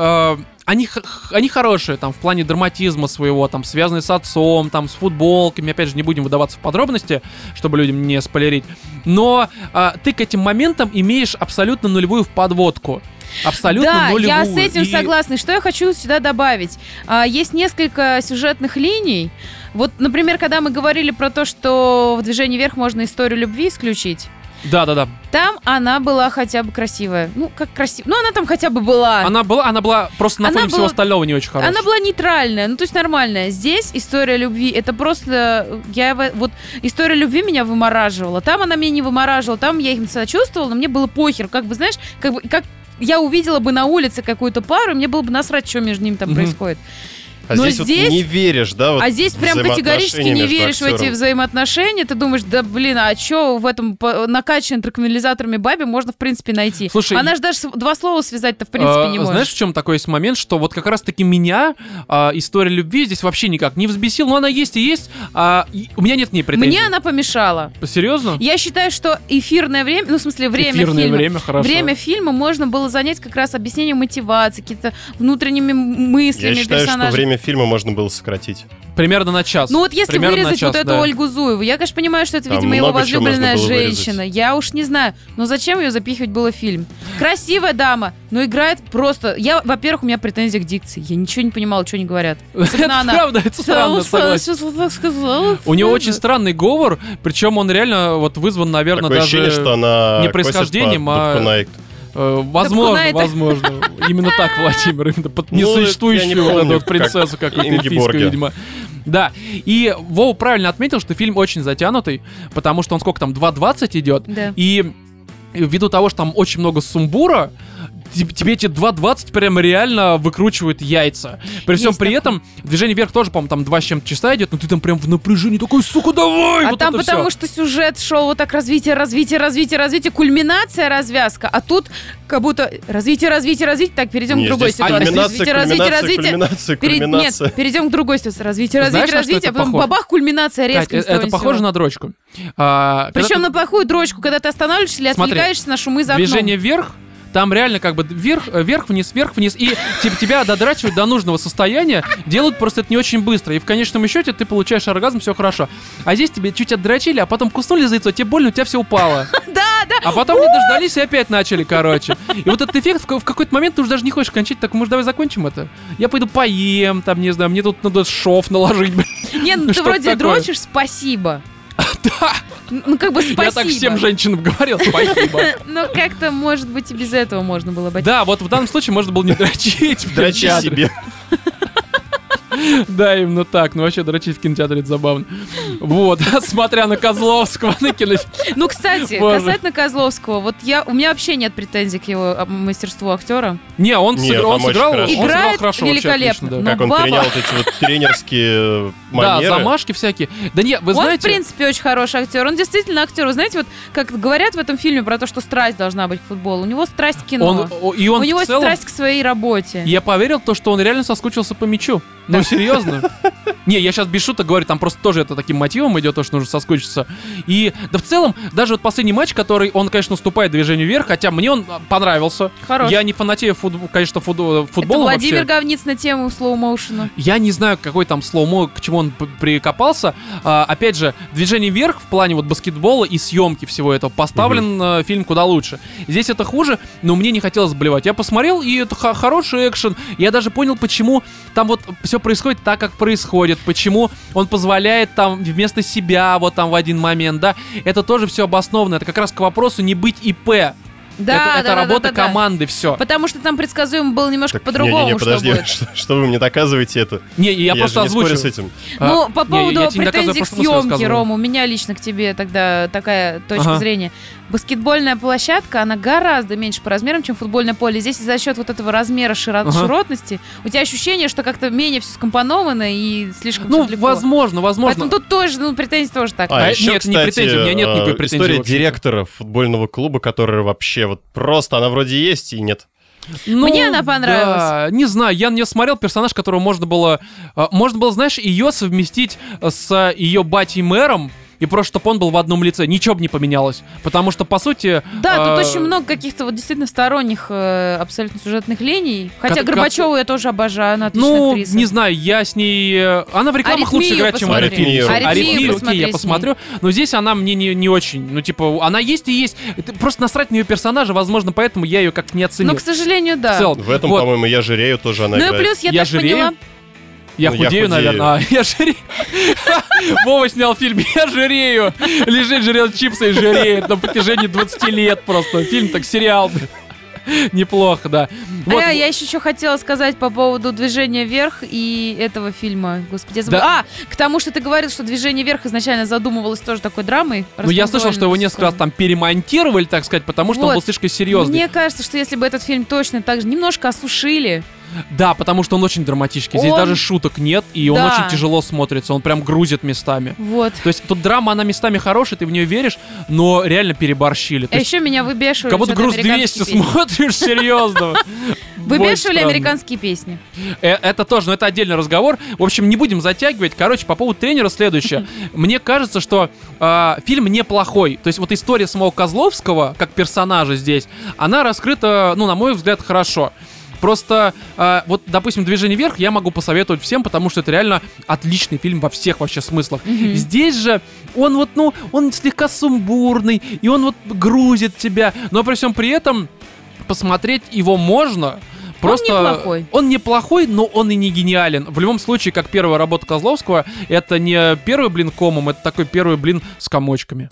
Э, они, они хорошие, там, в плане драматизма своего, там, связанные с отцом, там, с футболками, опять же, не будем выдаваться в подробности, чтобы людям не спойлерить, но а, ты к этим моментам имеешь абсолютно нулевую в подводку. Абсолютно да, нулевую. я с этим И- согласна. Что я хочу сюда добавить? А, есть несколько сюжетных линий. Вот, например, когда мы говорили про то, что в «Движении вверх» можно историю любви исключить, Да-да-да. там она была хотя бы красивая. Ну, как красивая. Ну, она там хотя бы была. Она была, она была просто на Она фоне всего была- остального не очень хорошая. Она была нейтральная, ну то есть нормальная. Здесь история любви, это просто я вот история любви меня вымораживала. Там она меня не вымораживала, там я им сочувствовала, но мне было похер, как бы знаешь, как бы как я увидела бы на улице какую-то пару, и мне было бы насрать, что между ними там Мгм. происходит. А Но здесь, вот здесь- не веришь, да? Вот а здесь прям категорически не веришь в эти взаимоотношения. Ты думаешь, да блин, а что в этом накачанной транквилизаторами бабе можно в принципе найти? Слушай, Она же даже два слова связать-то в принципе А, не может. Знаешь, в чем такой есть момент, что вот как раз-таки меня а, история любви здесь вообще никак не взбесила, но она есть и есть, а и у меня нет к ней претензий. Мне она помешала. Серьезно? Я считаю, что эфирное время, ну, в смысле, время Эфирное фильма, время, хорошо. время фильма можно было занять как раз объяснением мотивации, какие-то внутренними мыслями Я считаю, что персонажей. время фильма можно было сократить. Примерно на час. Ну вот если Примерно вырезать час, вот эту да. Ольгу Зуеву, я, конечно, понимаю, что это, Там видимо, его возлюбленная женщина. Я уж не знаю. Но зачем ее запихивать было в фильм? Красивая дама, но играет просто... Я, во-первых, у меня претензия к дикции. Я ничего не понимала, что они говорят. Это правда, это странно, согласен. Сейчас вот так сказала. У него очень странный говор, причем он реально вот вызван, наверное, даже... не происхождением, а- Возможно, Найт. возможно. Именно так, Владимир, именно под Ну, несуществующую не вот эту помню, вот принцессу как какую-то эльфийскую, видимо. Да, и Вова правильно отметил, что фильм очень затянутый, потому что он сколько там, 2.20 идет, Да. и ввиду того, что там очень много сумбура, те- тебе эти 2.20 прям реально выкручивают яйца. При всем Есть при такое. этом движение вверх тоже, по-моему, там 2 с чем-то часа идет, но ты там прям в напряжении такой, сука, давай! А вот там потому что сюжет шел вот так развитие, развитие, развитие, развитие, кульминация, развязка. А тут как будто развитие, развитие, развитие. Так, перейдем к другой ситуации. развитие, развитие, кульминация, развитие. кульминация, Пере- кульминация. Нет, перейдем к другой ситуации. Развитие, развитие, Знаешь, развитие, а потом похоже? бабах, кульминация Кать, резко. э, это похоже на дрочку. А, Причем ты- на плохую дрочку, когда ты останавливаешься или Смотри, отвлекаешься на шумы за окном. движение вверх, там реально как бы вверх, э, вверх, вниз, вверх, вниз, и типа, тебя додрачивают до нужного состояния, делают просто это не очень быстро, и в конечном счете ты получаешь оргазм, все хорошо. А здесь тебе чуть отдрочили, а потом куснули за яйцо, тебе больно, у тебя все упало. Да, да. А потом не дождались и опять начали, короче. И вот этот эффект в, ка- в какой-то момент ты уже даже не хочешь кончать, так, может, давай закончим это? Я пойду поем, там, не знаю, мне тут надо шов наложить. Не, ну ты вроде дрочишь, спасибо. Да, Ну, как бы спасибо. я так всем женщинам говорил, спасибо. Ну, как-то, может быть, и без этого можно было обойтись. Да, вот в данном случае можно было не дрочить в Дрочи себе. Да, именно так. Ну, вообще, дрочить в кинотеатре это забавно. Вот, смотря на Козловского на кино... Ну, кстати, Боже. касательно Козловского, вот я, у меня вообще нет претензий к его а, мастерству актера. Не, он, Не, сыграл, он он хорошо. сыграл вообще великолепно, отлично, да. Как он баба- перенял вот эти вот тренерские Да, манеры. замашки всякие. Да не, вы он, знаете... в принципе, очень хороший актер. Он действительно актер. Вы знаете, вот как говорят в этом фильме про то, что страсть должна быть к футболу. У него страсть к кино. он, и он у него в целом... страсть к своей работе. Я поверил в то, что он реально соскучился по мячу. Ну, серьезно. Не, я сейчас без шуток говорю, там просто тоже это таким мотивом идет, то, что нужно соскучиться. И, да в целом, даже вот последний матч, который, он, конечно, уступает движению вверх, хотя мне он а, понравился. Хорош. Я не фанатею, фут- конечно, фут- Это футбола Владимир вообще. Говниц на тему слоу-моушена. Я не знаю, какой там слоумо, к чему он прикопался. А, опять же, движение вверх в плане вот баскетбола и съемки всего этого поставлен э, фильм куда лучше. Здесь это хуже, но мне не хотелось болевать. Я посмотрел, и это хороший экшен. Я даже понял, почему там вот все происходит так, как происходит. Почему он позволяет там вместо себя вот там в один момент, да. Это тоже все обосновано. Это как раз к вопросу не быть ИП. Да, это да, это да, работа да, да, да. команды, все. Потому что там предсказуемо было немножко по-другому, Не-не-не, что подожди, будет. что, что вы мне доказываете это? Не, я, просто не спорю озвучу. с этим. Ну, А, по не, поводу я не доказываю, претензий к просто съемке. Рома, у меня лично к тебе тогда такая точка Ага. зрения. Баскетбольная площадка, она гораздо меньше по размерам, чем футбольное поле. Здесь за счет вот этого размера широ- Ага. широтности у тебя ощущение, что как-то менее все скомпоновано и слишком Ну, далеко. возможно, возможно. Поэтому тут тоже, ну, претензий тоже так. А, еще, нет, не кстати, претензий, у меня нет никакой э, претензии История вообще. директора футбольного клуба, которая вообще вот просто, она вроде есть и нет. Ну, Мне она понравилась. Да, не знаю, я не смотрел персонаж, которого можно было... э, Можно было, знаешь, ее совместить с ее батей мэром, и просто, чтобы он был в одном лице. Ничего бы не поменялось. Потому что, по сути... Да, тут э, очень много каких-то вот действительно сторонних э, абсолютно сюжетных линий. Хотя Как- Горбачеву я тоже обожаю, она отличная Ну, актриса. не знаю, я с ней... э, Она в рекламах лучше играет, чем. «Аритмию». «Аритмию» окей, я посмотрю. Но здесь она мне не, не очень. Ну, типа, она есть и есть. Это просто насрать на ее персонажа, возможно, поэтому я ее как-то не оценил. Ну, к сожалению, да. В целом. В этом, Вот. по-моему, я жирею тоже она Ну и плюс я, Я так жирею? поняла, Я Ну, я худею, худею. наверное. А, я жирею. Вова снял фильм «Я жирею». Лежит, жрет чипсы и жиреет на протяжении 20 лет просто. Фильм так сериал. Неплохо, да. Вот. А, я еще что хотела сказать по поводу движения вверх и этого фильма. Господи, я забыла. Да. А, к тому, что ты говорил, что движение вверх изначально задумывалось тоже такой драмой. Ну, я слышал, что его несколько раз там перемонтировали, так сказать, потому что он Вот. был слишком серьезный. Мне кажется, что если бы этот фильм точно так же немножко осушили, Да, потому что он очень драматический. Здесь Он- даже шуток нет, и он Да. очень тяжело смотрится. Он прям грузит местами. вот. То есть тут драма, она местами хорошая, ты в нее веришь, но реально переборщили. То А есть еще меня выбешивали. как будто груз 200 американские песни. смотришь, серьезно. Выбешивали американские песни. Э, Это тоже, но это отдельный разговор. В общем, не будем затягивать. Короче, по поводу тренера следующее. Мне кажется, что э, фильм неплохой. То есть вот история самого Козловского, как персонажа здесь, она раскрыта, ну, на мой взгляд, хорошо. Просто, а, вот, допустим, «Движение вверх» я могу посоветовать всем, потому что это реально отличный фильм во всех вообще смыслах. Мгм. Здесь же он вот, ну, он слегка сумбурный, и он вот грузит тебя, но при всем при этом посмотреть его можно. Просто неплохой. он неплохой, но он и не гениален. В любом случае, как первая работа Козловского, это не первый блин комом, это такой первый блин с комочками.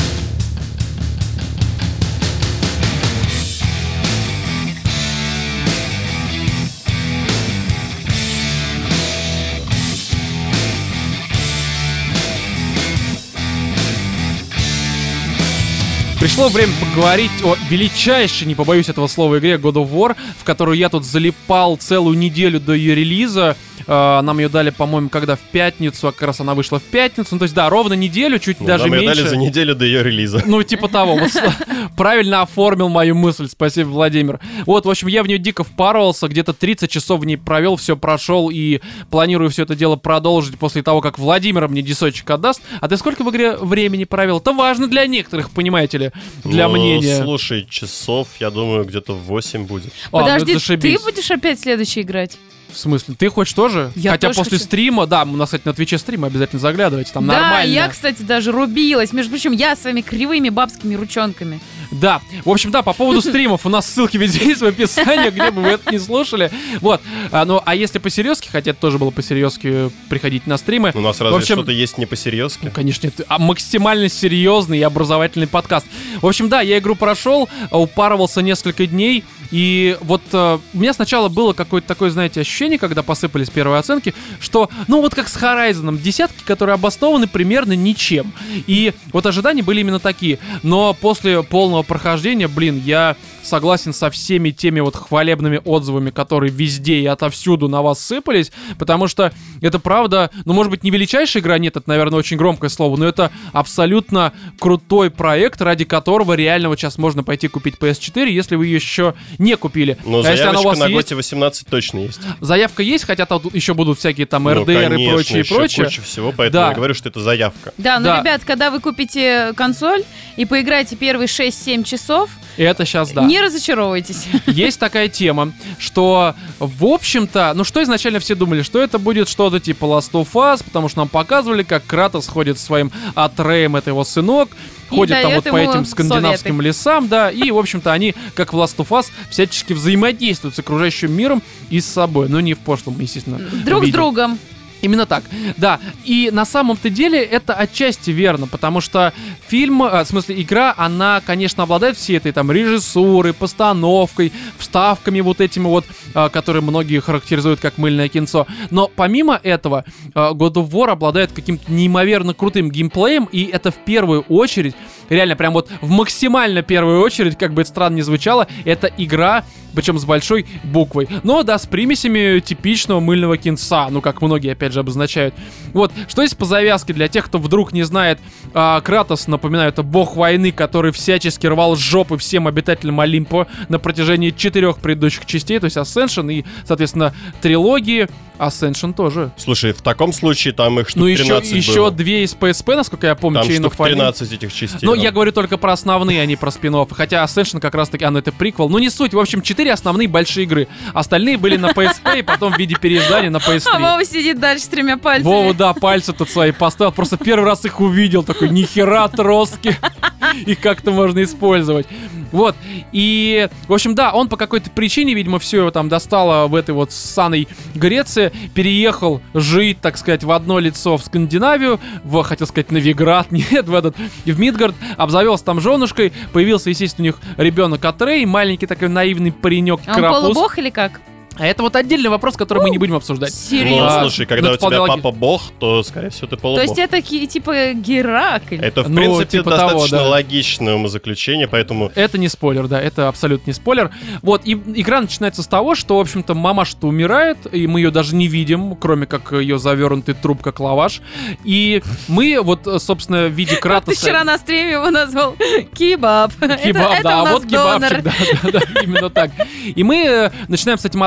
Пришло время поговорить о величайшей, не побоюсь этого слова, игре God of War, в которую я тут залипал целую неделю до ее релиза. Э, Нам ее дали, по-моему, когда в пятницу, а как раз она вышла в пятницу. Ну, то есть, да, ровно неделю, чуть Ну, даже нам меньше. дали за неделю до ее релиза. Ну, типа того. Вот правильно оформил мою мысль. Спасибо, Владимир. Вот, в общем, я в нее дико впарывался. Где-то 30 часов в ней провел, все прошел и планирую все это дело продолжить после того, как Владимир мне десочек отдаст. А ты сколько в игре времени провел? Это важно для некоторых, понимаете ли, для Ну, мнения. Слушай, часов, я думаю, где-то 8 будет. А, ну Подожди, ты зашибись. будешь опять следующий играть? В смысле? Ты хочешь тоже? Я Хотя тоже после хочу. стрима, да, у нас, кстати, на Твиче стрим, обязательно заглядывайте, там да, нормально. я, кстати, даже рубилась. Между прочим, я своими кривыми бабскими ручонками. Да, в общем, да, по поводу стримов, у нас ссылки везде есть в описании, где бы вы это не слушали. Вот, а, ну, а если по-серьезки, хотя это тоже было по-серьезки приходить на стримы, У нас В разве общем- что-то есть не по-серьезки. ну, конечно, это а, максимально серьезный и образовательный подкаст. В общем, да, я игру прошел, а, упарывался несколько дней, и вот э, у меня сначала было какое-то такое, знаете, ощущение, когда посыпались первые оценки, что, ну, вот как с Horizon, десятки, которые обоснованы примерно ничем. И вот ожидания были именно такие. Но после полного прохождения, блин, я согласен со всеми теми вот хвалебными отзывами, которые везде и отовсюду на вас сыпались, потому что это правда, ну, может быть, не величайшая игра, нет, это, наверное, очень громкое слово, но это абсолютно крутой проект, ради которого реально вот сейчас можно пойти купить PS4, если вы еще не купили. Но а если она у заявочка вас на есть, Готе 18 точно есть. заявка есть, хотя тут еще будут всякие там Ну, РДР и конечно, прочее, и еще прочее. куча всего, поэтому Да. я говорю, что это заявка. Да, ну, Да. ребят, когда вы купите консоль и поиграете первые 6-7 часов, И это сейчас, да. не разочаровывайтесь. есть такая тема, что, в общем-то, ну что изначально все думали, что это будет что-то типа Last of Us, потому что нам показывали, как Кратос ходит своим Атреем, это его сынок, И ходит там вот по этим скандинавским советы. лесам, да, и, в общем-то, они, как в Last of Us, всячески взаимодействуют с окружающим миром и с собой, но не в прошлом, естественно. Друг с виде. другом. Именно так, да. И на самом-то деле это отчасти верно, потому что фильм, э, в смысле игра, она, конечно, обладает всей этой там режиссурой, постановкой, вставками вот этими вот, э, которые многие характеризуют как мыльное кинцо. Но помимо этого, э, God of War обладает каким-то неимоверно крутым геймплеем, и это в первую очередь, реально прям вот в максимально первую очередь, как бы это странно не звучало, это игра, причем с большой буквой. Но да, с примесями типичного мыльного кинца, ну как многие опять же обозначают. Вот, что есть по завязке для тех, кто вдруг не знает, а, Кратос, напоминаю, это бог войны, который всячески рвал жопы всем обитателям Олимпа на протяжении четырех предыдущих частей, то есть Ascension и, соответственно, трилогии. Ascension тоже. Слушай, в таком случае там их штук ну еще, 13 еще было. две из PSP, насколько я помню, Там Chain штук of Olympus. 13 этих частей. Ну, там. я говорю только про основные, а не про спин Хотя Ascension как раз таки, а, ну это приквел. Ну, не суть. В общем, четыре основные большие игры. Остальные были на PSP, и потом в виде переиздания на А PS3. Вова сидит дальше с тремя пальцами. Вова, да, пальцы тут свои поставил. Просто первый раз их увидел. Такой, нихера отростки. Их как-то можно использовать. Вот. И, в общем, да, он по какой-то причине, видимо, все его там достало в этой вот ссаной Греции. Переехал жить, так сказать, в одно лицо в Скандинавию. В, хотел сказать, Новиград. Нет, в этот, в Мидгард. Обзавелся там женушкой. Появился, естественно, у них ребенок Атрей. Маленький такой наивный паренек А он полубог или как? А это вот отдельный вопрос, который мы не будем обсуждать. Ну, Серьезно? А, слушай, когда ну, у тебя папа бог, то, скорее всего, ты То полубог. есть это типа Геракль. Это, в Ну, принципе, типа того, достаточно да. логичное умозаключение, поэтому... Это не спойлер, да, это абсолютно не спойлер. Вот, и игра начинается с того, что, в общем-то, мама что умирает, и мы ее даже не видим, кроме как ее завернутый труп, как лаваш. И мы, вот, собственно, в виде А Ты Кратоса... вчера на стриме его назвал кебаб. Кебаб, да, нас вот кебабчик, да, именно так. И мы э, начинаем с этим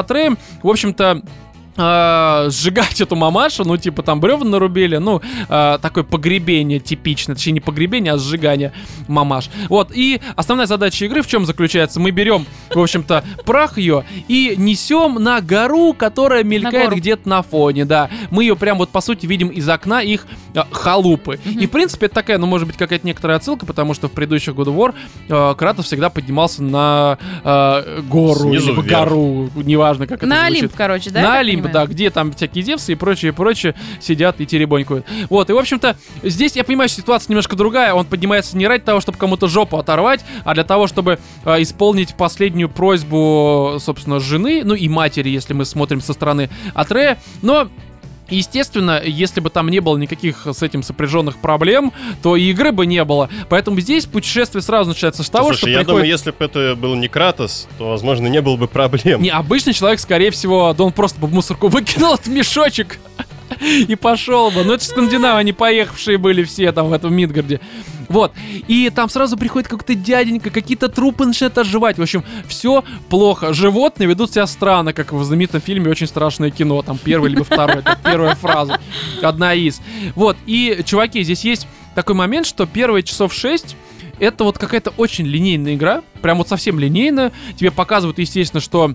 В общем-то, э, сжигать эту мамашу, ну, типа, там бревна нарубили, ну, э, такое погребение типичное, точнее, не погребение, а сжигание мамаш. Вот, и основная задача игры в чем заключается? Мы берем в общем-то, прах ее и несем на гору, которая мелькает где-то на фоне, да. Мы ее прям вот, по сути, видим из окна их а, халупы. И, в принципе, это такая, ну, может быть, какая-то некоторая отсылка, потому что в предыдущих God of War э, Кратос всегда поднимался на э, гору, Снизу либо вверх. гору, неважно, как это На звучит. Олимп, короче, да? на Олимп? Да, где там всякие девсы и прочее, прочее сидят и теребонькают. Вот, и, в общем-то, здесь я понимаю, что ситуация немножко другая. Он поднимается не ради того, чтобы кому-то жопу оторвать, а для того, чтобы э, исполнить последнюю просьбу, собственно, жены, ну и матери, если мы смотрим со стороны Атрея. Но Естественно, если бы там не было никаких с этим сопряженных проблем, то и игры бы не было. Поэтому здесь путешествие сразу начинается с того, Слушай, что я приходит... думаю, если бы это был не Кратос, то, возможно, не было бы проблем. Не, обычный человек, скорее всего, да он просто бы в мусорку выкинул этот мешочек и пошел бы. Ну, это скандинавы, они поехавшие были все там в этом Мидгарде. Вот. И там сразу приходит какой-то дяденька, какие-то трупы начинают оживать. В общем, все плохо. Животные ведут себя странно, как в знаменитом фильме «Очень страшное кино». Там первый либо второй. Это первая фраза. Одна из. Вот. И, чуваки, здесь есть такой момент, что первые часов 6 это вот какая-то очень линейная игра, прям вот совсем линейная. Тебе показывают, естественно, что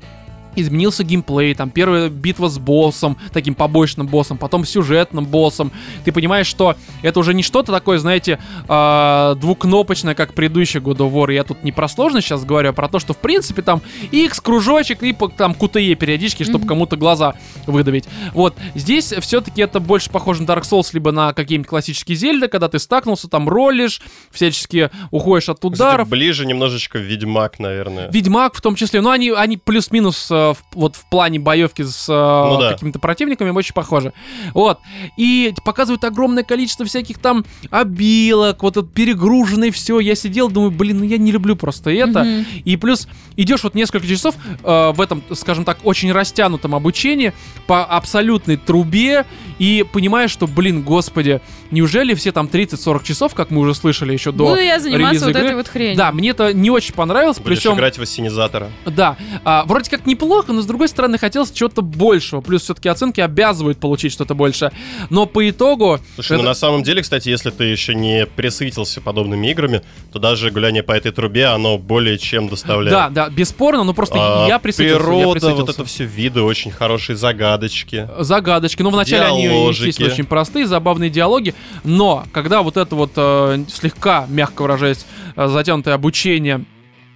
изменился геймплей, там первая битва с боссом, таким побочным боссом, потом сюжетным боссом. Ты понимаешь, что это уже не что-то такое, знаете, э, двукнопочное, как предыдущий God of War. Я тут не про сложность сейчас говорю, а про то, что в принципе там X, кружочек и там QTE периодически, чтобы Мгм. кому-то глаза выдавить. Вот, здесь все-таки это больше похоже на Dark Souls, либо на какие-нибудь классические зельды, когда ты стакнулся, там ролишь, всячески уходишь от Кстати, ударов. ближе немножечко Ведьмак, наверное. Ведьмак в том числе, но они, они плюс-минус э, в- вот в плане боевки с э, Ну да. какими-то противниками очень похожи. Вот. И показывают огромное количество всяких там обилок, вот это перегруженное все. Я сидел, думаю, блин, ну я не люблю просто это. Мгм. И плюс идешь вот несколько часов э, в этом, скажем так, очень растянутом обучении по абсолютной трубе и понимаешь, что, блин, господи, неужели все там 30-40 часов, как мы уже слышали еще до Буду я заниматься вот игры? этой вот хренью. Да, мне это не очень понравилось, Будешь причем играть в ассенизатора. да, а, вроде как неплохо, но с другой стороны хотелось чего-то большего. Плюс все-таки оценки обязывают получить что-то больше. Но по итогу... Слушай, это- ну на самом деле, кстати, если ты еще не присытился подобными играми, то даже гуляние по этой трубе, оно более чем доставляет. Да, да, бесспорно, но просто А, я присытился. я Природа, вот присытился. это все виды, очень хорошие загадочки. загадочки. Ну, вначале они, Диаложики. естественно, очень простые, забавные диалоги. Но, когда вот это вот э, слегка, мягко выражаясь, э, затянутое обучение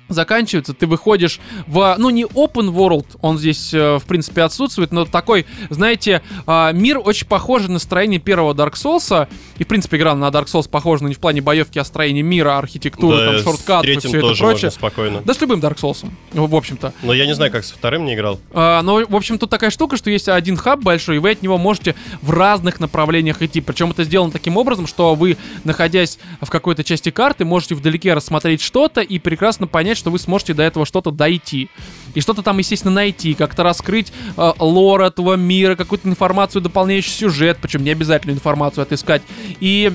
заканчивается, ты выходишь в, ну, не open world, он здесь, э, в принципе, отсутствует, но такой, знаете, э, мир очень похожий на строение первого Dark Souls, и, в принципе, игра на Dark Souls похожа, но не в плане боевки, а строения мира, архитектуры, Да, там, с шорткаты и все это прочее. можно спокойно. Да с любым Dark Souls, в общем-то. Но я не знаю, как со вторым не играл. А, но, в общем, тут такая штука, что есть один хаб большой, и вы от него можете в разных направлениях идти. Причем это сделано таким образом, что вы, находясь в какой-то части карты, можете вдалеке рассмотреть что-то и прекрасно понять, что вы сможете до этого что-то дойти. И что-то там, естественно, найти, как-то раскрыть э, лор этого мира, какую-то информацию, дополняющий сюжет, причем не обязательно информацию отыскать. И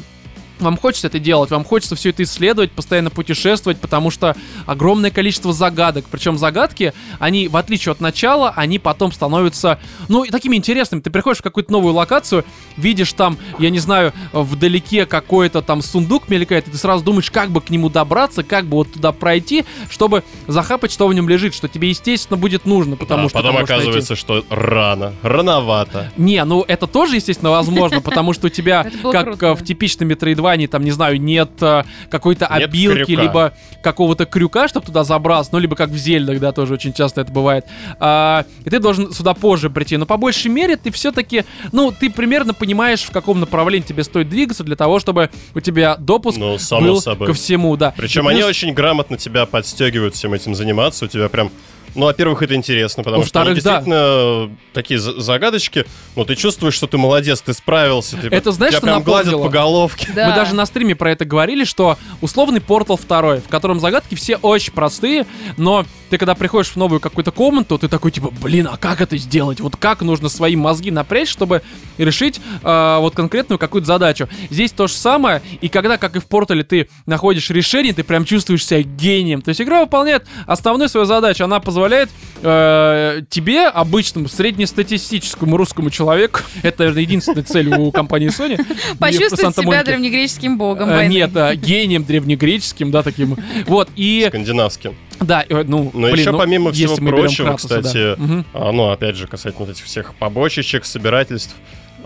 вам хочется это делать, вам хочется все это исследовать, постоянно путешествовать, потому что огромное количество загадок. Причем загадки, они, в отличие от начала, они потом становятся, ну, такими интересными. Ты приходишь в какую-то новую локацию, видишь там, я не знаю, вдалеке какой-то там сундук мелькает, и ты сразу думаешь, как бы к нему добраться, как бы вот туда пройти, чтобы захапать, что в нем лежит, что тебе, естественно, будет нужно, потому а что... потом можешь найти. оказывается, что рано, рановато. Не, ну это тоже, естественно, возможно, потому что у тебя, как э, в да. типичном метроидвании, там, не знаю, нет э, какой-то обилки, крюка. либо какого-то крюка, чтобы туда забраться, ну, либо как в Зельдах, да, тоже очень часто это бывает. А, и ты должен сюда позже прийти. Но по большей мере ты все-таки, ну, ты примерно понимаешь, в каком направлении тебе стоит двигаться для того, чтобы у тебя допуск Ну, был собой. ко всему, да. Причем И они плюс- очень грамотно тебя подстегивают всем этим заниматься. У тебя прям Ну, во-первых, это интересно, потому что они Во-вторых, да. действительно такие за- загадочки, но ты чувствуешь, что ты молодец, ты справился. Ты, Это знаешь, тебя что прям гладят по головке. Да. Мы даже на стриме про это говорили, что условный Портал 2, в котором загадки все очень простые, но ты когда приходишь в новую какую-то комнату, ты такой типа, блин, а как это сделать? Вот как нужно свои мозги напрячь, чтобы решить э, вот конкретную какую-то задачу. Здесь то же самое, и когда, как и в Портале, ты находишь решение, ты прям чувствуешь себя гением. То есть игра выполняет основную свою задачу, она позволяет позволяет э, тебе, обычному, среднестатистическому русскому человеку, это, наверное, единственная цель у компании Sony. Почувствовать себя древнегреческим богом Э. Нет, э, гением древнегреческим, да, таким. Вот, и, Скандинавским. да, э, ну, Но блин, еще ну, помимо всего прочего, Кратоса, да. кстати, Мгм. А, ну, опять же, касательно вот этих всех побочечек, собирательств,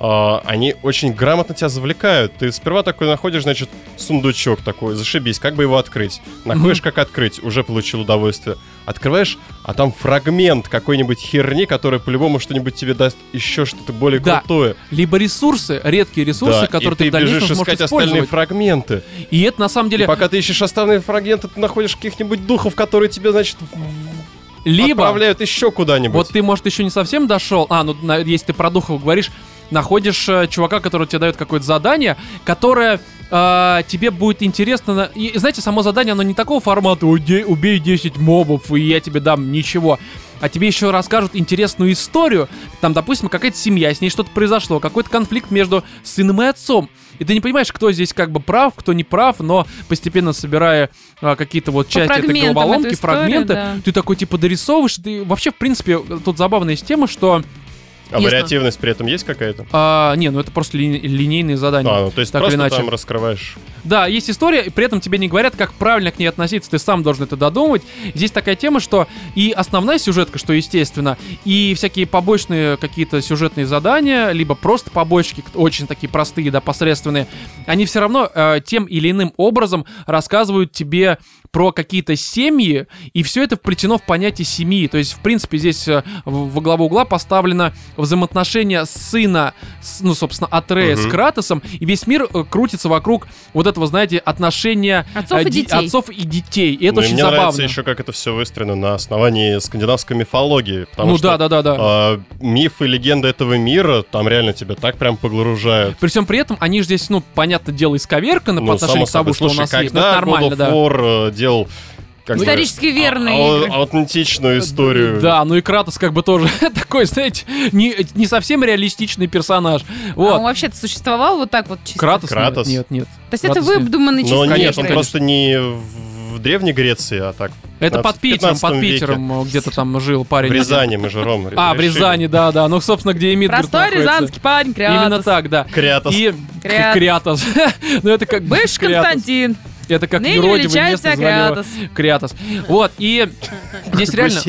а, они очень грамотно тебя завлекают. Ты сперва такой находишь, значит, сундучок такой, зашибись, как бы его открыть. Находишь, как открыть, уже получил удовольствие. Открываешь, а там фрагмент какой-нибудь херни, который по-любому что-нибудь тебе даст еще что-то более Да. крутое. Либо ресурсы, редкие ресурсы, Да, которые и ты, ты в дальнейшем бежишь искать остальные фрагменты. И это на самом И деле пока ты ищешь остальные фрагменты, ты находишь каких-нибудь духов, которые тебе, значит, либо отправляют еще куда-нибудь. Вот ты, может, еще не совсем дошел. А, ну, на- если ты про духов говоришь, находишь э, чувака, который тебе дает какое-то задание, которое э, тебе будет интересно. И, знаете, само задание, оно не такого формата «Уде- «убей 10 мобов, и я тебе дам ничего». А тебе еще расскажут интересную историю. Там, допустим, какая-то семья, с ней что-то произошло, какой-то конфликт между сыном и отцом. И ты не понимаешь, кто здесь как бы прав, кто не прав, но постепенно собирая а, какие-то вот части этой головоломки, эту историю, фрагменты, да. ты такой типа дорисовываешь. Ты вообще, в принципе, тут забавная тема, что А Ясно. вариативность при этом есть какая-то? а, не, ну это просто ли- линейные задания. А, ну, то есть так просто или иначе. там раскрываешь. Да, есть история, и при этом тебе не говорят, как правильно к ней относиться, ты сам должен это додумывать. Здесь такая тема, что и основная сюжетка, что естественно, и всякие побочные какие-то сюжетные задания, либо просто побочки, очень такие простые, да, посредственные, они все равно э, тем или иным образом рассказывают тебе про какие-то семьи, и все это вплетено в понятие семьи. То есть, в принципе, здесь э, во главу угла поставлено взаимоотношения сына, с- ну, собственно, Атрея с Мгм. Кратосом, и весь мир э, крутится вокруг вот этого, знаете, отношения Отцов э, и детей. отцов и детей. И это Ну, и очень мне забавно. нравится еще, как это все выстроено на основании скандинавской мифологии. Потому ну что да, да, да, да. а, миф и легенда этого мира там реально тебя так прям погружают. При всем при этом они же здесь, ну, понятное дело, исковерканы по Ну, отношению само к тому, что у Слушай, нас есть. Ну, это когда нормально, God of да. War э, делал как бы, Исторически верные а- а- игры. аутентичную историю. Да, ну и Кратос как бы тоже такой, знаете, не, не совсем реалистичный персонаж. А Вот. он вообще-то существовал вот так вот чисто? Кратос, нет, Кратос. нет, нет. То есть это Кратос нет. выдуманный Но чисто нет, конечно, он просто не в, Древней Греции, а так Это под 15 Питером, под 15 веке. Питером где-то там жил парень. в Рязани мы же, Ром, А, в. Рязани, да, да. Ну, собственно, где Эмит Простой рязанский парень, Кратос. Именно так, да. Крятос. И Крятос. Крятос. Ну, это как Бывший. Константин. Это как Ныне юродивый величается местный звали его. Крятос. Вот, и здесь реально...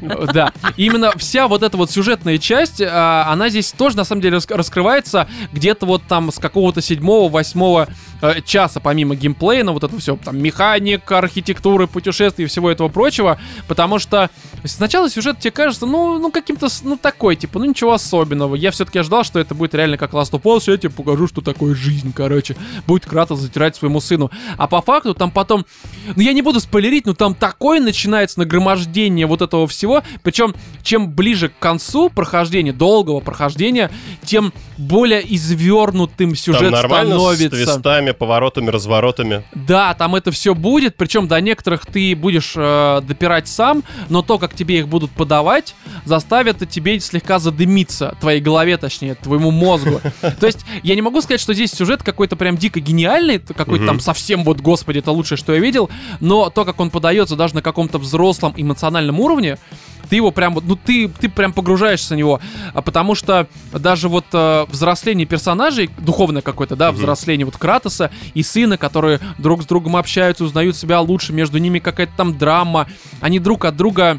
Да, именно вся вот эта вот сюжетная часть, а, она здесь тоже на самом деле рас- раскрывается где-то вот там с какого-то седьмого, восьмого э, часа, помимо геймплея, ну вот это все, там, механика, архитектуры, путешествий и всего этого прочего, потому что сначала сюжет тебе кажется, ну, ну каким-то, ну, такой, типа, ну, ничего особенного. Я все-таки ожидал, что это будет реально как Last of Us, я тебе покажу, что такое жизнь, короче. Будет Кратос затирать своему сыну. А по факту там потом, ну, я не буду спойлерить, но там такое начинается нагромождение вот этого всего, причем чем ближе к концу прохождения, долгого прохождения, тем более извернутым сюжет Там нормально с становится. твистами, поворотами, разворотами. Да, там это все будет, причем до некоторых ты будешь э, допирать сам, но то, как тебе их будут подавать, заставит тебе слегка задымиться, твоей голове, точнее, твоему мозгу. То есть, я не могу сказать, что здесь сюжет какой-то прям дико гениальный, какой-то там совсем вот, господи, это лучшее, что я видел, но то, как он подается даже на каком-то взрослом эмоциональном уровне, ты его прям вот, ну ты, ты прям погружаешься в него, а потому что даже вот э, взросление персонажей, духовное какое-то, да, Мгм. взросление вот Кратоса и сына, которые друг с другом общаются, узнают себя лучше, между ними какая-то там драма, они друг от друга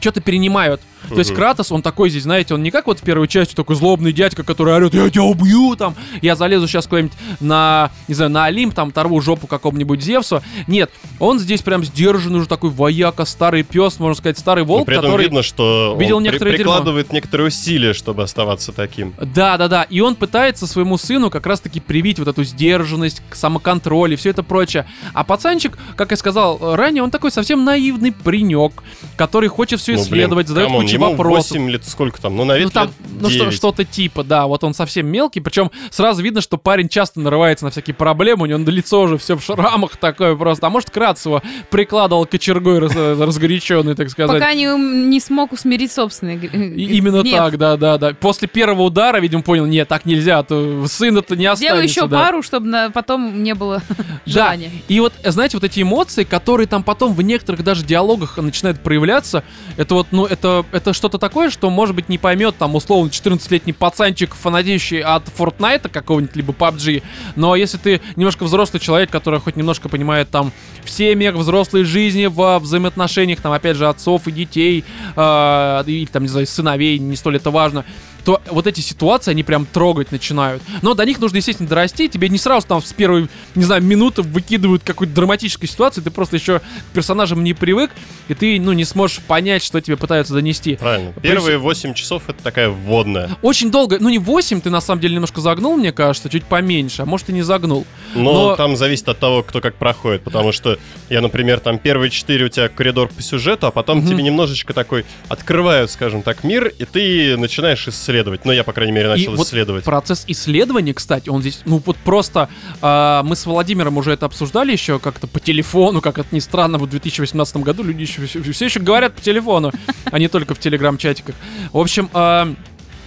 что-то перенимают. То есть. Кратос, он такой здесь, знаете, он не как вот в первой части такой злобный дядька, который орет, я тебя убью, там, я залезу сейчас куда-нибудь на, не знаю, на Олимп, там, оторву жопу какому-нибудь Зевсу. Нет, он здесь прям сдержанный уже такой вояка, старый пес, можно сказать, старый Но волк, при этом который... видно, что видел он при- некоторое дерьмо. прикладывает некоторые усилия, чтобы оставаться таким. Да, да, да. И он пытается своему сыну как раз-таки привить вот эту сдержанность, самоконтроль и все это прочее. А пацанчик, как я сказал э, ранее, он такой совсем наивный паренек, который хочет все Ну, блин, исследовать, задает come on, кучу ему вопросов. 8 лет, сколько там? Ну, на вид Ну, там, лет ну, что, 9. что-то типа, да, вот он совсем мелкий, причем сразу видно, что парень часто нарывается на всякие проблемы, у него на лице уже все в шрамах такое просто, а может Кратос его прикладывал кочергой раз- разгоряченный, так сказать. Пока не, не смог усмирить собственный И именно гнев. так, да, да, да. После первого удара, видимо, понял, нет, так нельзя, а то сын-то не останется. Сделаю еще да. пару, чтобы на- потом не было Да, желания. и вот, знаете, вот эти эмоции, которые там потом в некоторых даже диалогах начинают проявляться, это вот, ну, это, это что-то такое, что, может быть, не поймет, там, условно, 14-летний пацанчик, фанатеющий от Fortnite какого-нибудь, либо PUBG, но если ты немножко взрослый человек, который хоть немножко понимает, там, в семьях, взрослой жизни, во взаимоотношениях, там, опять же, отцов и детей, э, или, там, не знаю, сыновей, не столь это важно, то вот эти ситуации, они прям трогать начинают. Но до них нужно, естественно, дорасти. Тебе не сразу там с первой, не знаю, минуты выкидывают какую-то драматическую ситуацию, ты просто еще к персонажам не привык, и ты, ну, не сможешь понять, что тебе пытаются донести. Правильно. Первые 8 часов это такая вводная. Очень долго, ну не 8, ты на самом деле немножко загнул, мне кажется, чуть поменьше, а может и не загнул. Но, Но- там зависит от того, кто как проходит. Потому что я, например, там первые 4 у тебя коридор по сюжету, а потом Мгм. тебе немножечко такой открывают, скажем так, мир, и ты начинаешь исследовать. Ну, я, по крайней мере, И начал вот исследовать. Процесс исследования, кстати, он здесь, ну вот просто, а, мы с Владимиром уже это обсуждали еще как-то по телефону, как это ни странно, в 2018 году люди еще, все, еще говорят по телефону, а не только в телеграм-чатиках. В общем, а,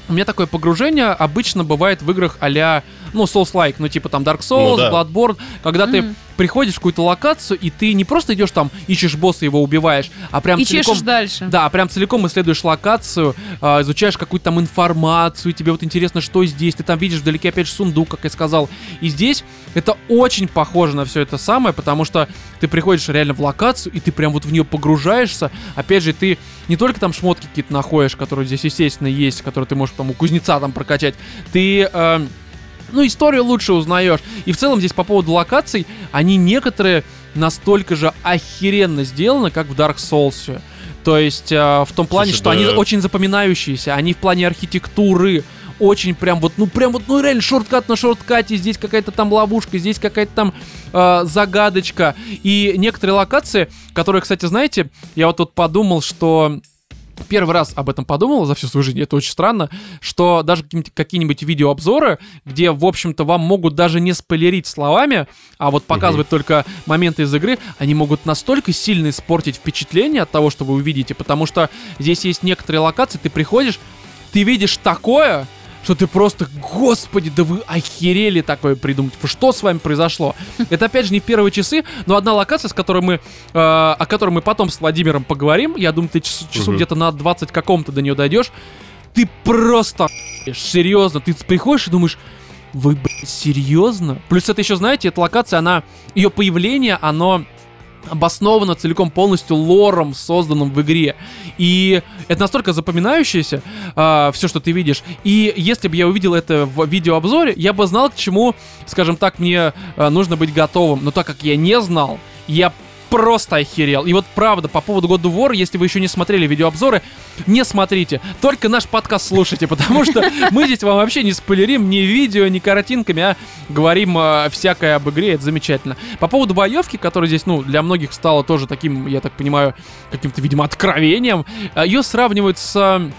у меня такое погружение обычно бывает в играх а ну, Souls-like, ну, типа там Dark Souls, Ну да. Bloodborne, когда ты Мгм. приходишь в какую-то локацию, и ты не просто идешь там, ищешь босса, его убиваешь, а прям И целиком... дальше. Да, прям целиком исследуешь локацию, а, изучаешь какую-то там информацию, тебе вот интересно, что здесь, ты там видишь вдалеке опять же сундук, как я сказал. И здесь это очень похоже на все это самое, потому что ты приходишь реально в локацию, и ты прям вот в нее погружаешься. Опять же, ты не только там шмотки какие-то находишь, которые здесь, естественно, есть, которые ты можешь там у кузнеца там прокачать, ты... э, ну, историю лучше узнаешь. И в целом здесь по поводу локаций, они некоторые настолько же охеренно сделаны, как в Dark Souls. То есть э, в том плане, Слушай, что они да. очень запоминающиеся, они в плане архитектуры очень прям вот, ну прям вот, ну реально шорткат на шорткате, здесь какая-то там ловушка, здесь какая-то там э, загадочка. И некоторые локации, которые, кстати, знаете, я вот тут подумал, что первый раз об этом подумал за всю свою жизнь, это очень странно, что даже какие-нибудь, видеообзоры, где, в общем-то, вам могут даже не спойлерить словами, а вот показывать только моменты из игры, они могут настолько сильно испортить впечатление от того, что вы увидите, потому что здесь есть некоторые локации, ты приходишь, ты видишь такое, что ты просто, господи, да вы охерели такое придумать. Что с вами произошло? Это опять же не в первые часы, но одна локация, с которой мы, э, о которой мы потом с Владимиром поговорим. Я думаю, ты час- часу Мгм. где-то на 20 каком-то до нее дойдешь. Ты просто серьезно. Ты приходишь и думаешь, вы, блин, серьезно? Плюс это еще, знаете, эта локация, она, ее появление, оно обосновано целиком полностью лором, созданным в игре. И это настолько запоминающееся, все, что ты видишь. И если бы я увидел это в видеообзоре, я бы знал, к чему, скажем так, мне а, нужно быть готовым. Но так как я не знал, я просто охерел. И вот правда, по поводу God of War, если вы еще не смотрели видеообзоры, не смотрите. Только наш подкаст слушайте, потому что мы здесь вам вообще не спойлерим ни видео, ни картинками, а говорим э, всякое об игре, это замечательно. По поводу боевки, которая здесь, ну, для многих стала тоже таким, я так понимаю, каким-то, видимо, откровением, э, ее сравнивают с...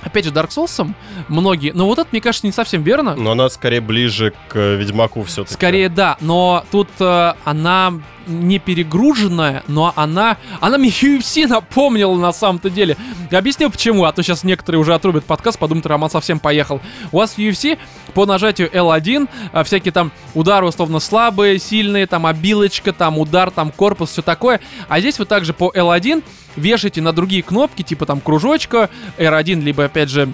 Опять же, Dark Souls многие, но вот это, мне кажется, не совсем верно. Но она скорее ближе к э, Ведьмаку все-таки. Скорее да, но тут э, она не перегруженная, но она, она мне UFC напомнила на самом-то деле. Я объясню почему, а то сейчас некоторые уже отрубят подкаст, подумают, Роман совсем поехал. У вас в UFC по нажатию L1 а, всякие там удары условно слабые, сильные, там обилочка, там удар, там корпус, все такое. А здесь вы также по L1 вешаете на другие кнопки, типа там кружочка, R1, либо опять же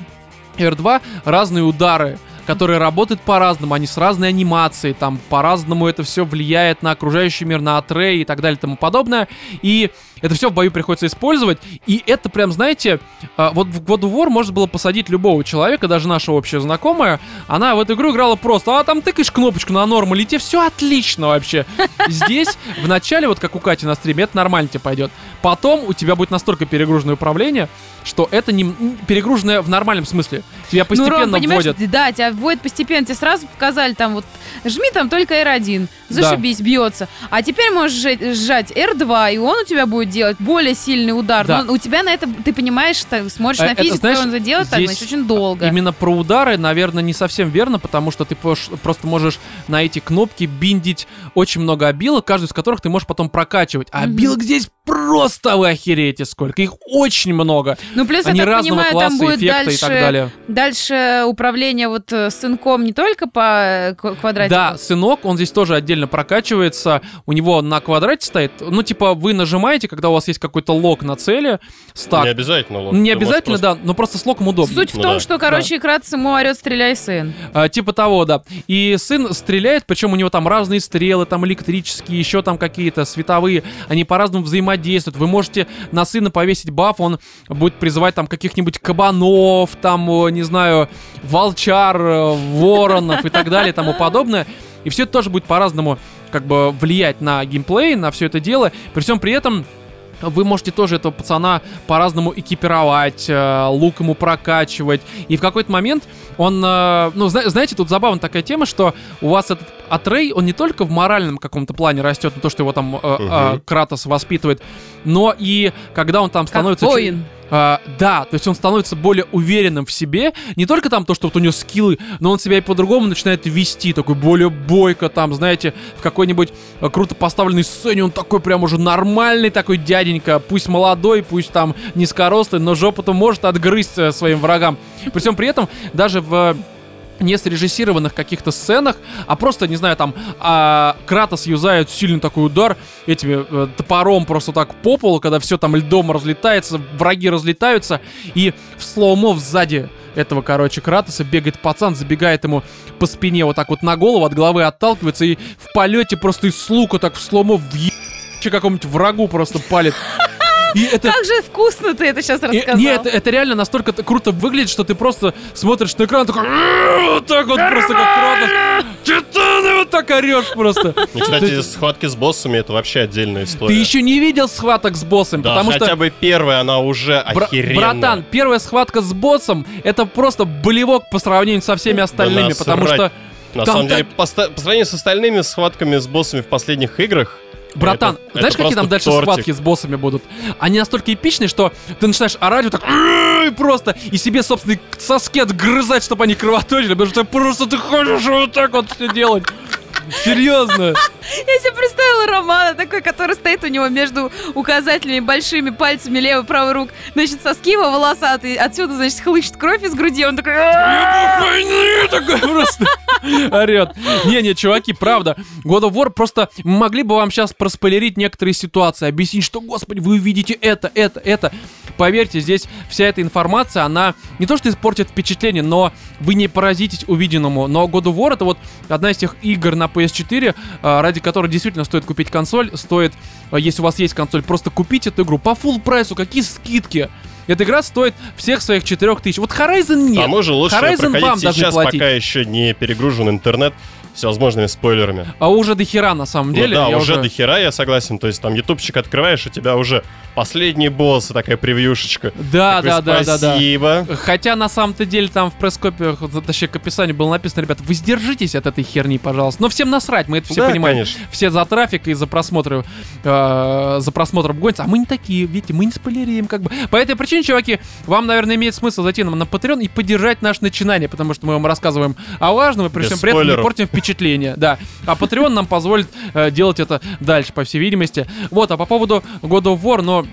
R2 разные удары которые работают по-разному, они с разной анимацией, там по-разному это все влияет на окружающий мир, на атрей и так далее и тому подобное. И это все в бою приходится использовать. И это прям, знаете, а, вот в God of War можно было посадить любого человека, даже наша общая знакомая. Она в эту игру играла просто, а там тыкаешь кнопочку на норму, и тебе все отлично вообще. Здесь в начале, вот как у Кати на стриме, это нормально тебе пойдет. Потом у тебя будет настолько перегруженное управление, что это не перегруженное в нормальном смысле. Тебя ну, Ром, постепенно вводят. да, тебя вводят постепенно, тебе сразу показали там вот, жми там только R1, Да. зашибись, бьется. А теперь можешь сжать R2, и он у тебя будет делать более сильный удар. Да. Но у тебя на это, ты понимаешь, ты смотришь Э, на это, физику, знаешь, как он это делает, так, здесь значит, очень долго. Именно про удары, наверное, не совсем верно, потому что ты просто можешь на эти кнопки биндить очень много обилок, каждую из которых ты можешь потом прокачивать. А обилок здесь просто вы охереете сколько. Их очень много. Ну, плюс, Они я так разного понимаю, класса, там будет дальше, и так далее. дальше управление вот э, сынком не только по э, квадратику. Да, сынок, он здесь тоже отдельно прокачивается. У него на квадрате стоит, ну, типа, вы нажимаете, когда у вас есть какой-то лог на цели, стак. Не обязательно лог. Не обязательно, просто- да, но просто с локом удобно. Суть в Ну том, да. что, короче, Кратц ему орет «стреляй, сын». А, типа того, да. И сын стреляет, причем у него там разные стрелы, там электрические, еще там какие-то световые. Они по-разному взаимодействуют. Вы можете на сына повесить баф, он будет призывать там каких-нибудь кабанов, там, не знаю, волчар, э, воронов и так далее и тому подобное. И все это тоже будет по-разному как бы влиять на геймплей, на все это дело. При всем при этом вы можете тоже этого пацана по-разному экипировать, э, лук ему прокачивать. И в какой-то момент он, э, ну, зна- знаете, тут забавная такая тема, что у вас этот Атрей, он не только в моральном каком-то плане растет, ну, то, что его там Мгм. Кратос воспитывает, но и когда он там Как становится... чуть- воин. А, да, то есть он становится более уверенным в себе. Не только там то, что вот у него скиллы, но он себя и по-другому начинает вести, такой более бойко, там, знаете, в какой-нибудь а, круто поставленной сцене он такой прям уже нормальный такой дяденька, пусть молодой, пусть там низкорослый, но жопу-то может отгрызть э, своим врагам. При всем при этом даже в не срежиссированных каких-то сценах, а просто, не знаю, там а, Кратос юзает сильный такой удар этими э, топором просто так по полу, когда все там льдом разлетается, враги разлетаются, и в слоумо сзади этого, короче, Кратоса бегает пацан, забегает ему по спине вот так вот на голову, от головы отталкивается, и в полете просто из лука так в слоумо в какому-нибудь врагу просто палит. И это Как же вкусно ты это сейчас и- рассказал. Нет, это реально настолько круто выглядит, что ты просто смотришь на экран такой вот так вот просто как Кратос. Титаны вот так орешь просто. И, кстати, схватки с боссами это вообще отдельная история. Ты еще не видел схваток с боссом, Да, потому хотя что бы первая, она уже Бра- охеренная. Братан, первая схватка с боссом это просто болевок по сравнению со всеми остальными, насрать. потому что, На там самом деле, так- по, ста- по сравнению с остальными схватками с боссами в последних играх, братан, это- знаешь, это какие там дальше тортик. схватки с боссами будут? Они настолько эпичные, что ты начинаешь орать вот так и просто и себе собственные соски отгрызать, чтобы они кровоточили, потому что просто ты хочешь вот так вот все делать. Серьезно. Я себе представила Романа такой, который стоит у него между указательными большими пальцами левой правой рук. Значит, соски его волосатые. Отсюда, значит, хлыщет кровь из груди. Он такой... Такой просто орет. Не-не, чуваки, правда. God of War просто могли бы вам сейчас проспойлерить некоторые ситуации, объяснить, что, господи, вы увидите это, это, это. Поверьте, здесь вся эта информация, она не то что испортит впечатление, но вы не поразитесь увиденному. Но God of War это вот одна из тех игр на PS4, а, ради которой действительно стоит купить консоль. Стоит, а, если у вас есть консоль, просто купить эту игру по full прайсу. Какие скидки? Эта игра стоит всех своих 4000. Вот Horizon нет. а мы же лучше Horizon вам сейчас, пока еще не перегружен интернет всевозможными спойлерами. А уже до хера на самом Ну деле. да, я уже до хера, я согласен. То есть там ютубчик открываешь, у тебя уже последний босс, такая превьюшечка. Да, Такой, да, да, да, да. Спасибо. Хотя на самом-то деле там в пресс-копе, точнее к описанию было написано, ребят, вы сдержитесь от этой херни, пожалуйста. Но всем насрать, мы это все Да, понимаем. конечно. Все за трафик и за просмотры, э, за просмотром гонятся, а мы не такие, видите, мы не спойлерим, как бы. По этой причине, чуваки, вам, наверное, имеет смысл зайти нам на Patreon и поддержать наше начинание, потому что мы вам рассказываем о важном и при Без всем при этом не портим впечатление, да. А Patreon нам позволит э, делать это дальше, по всей видимости. Вот, а по поводу God of War, но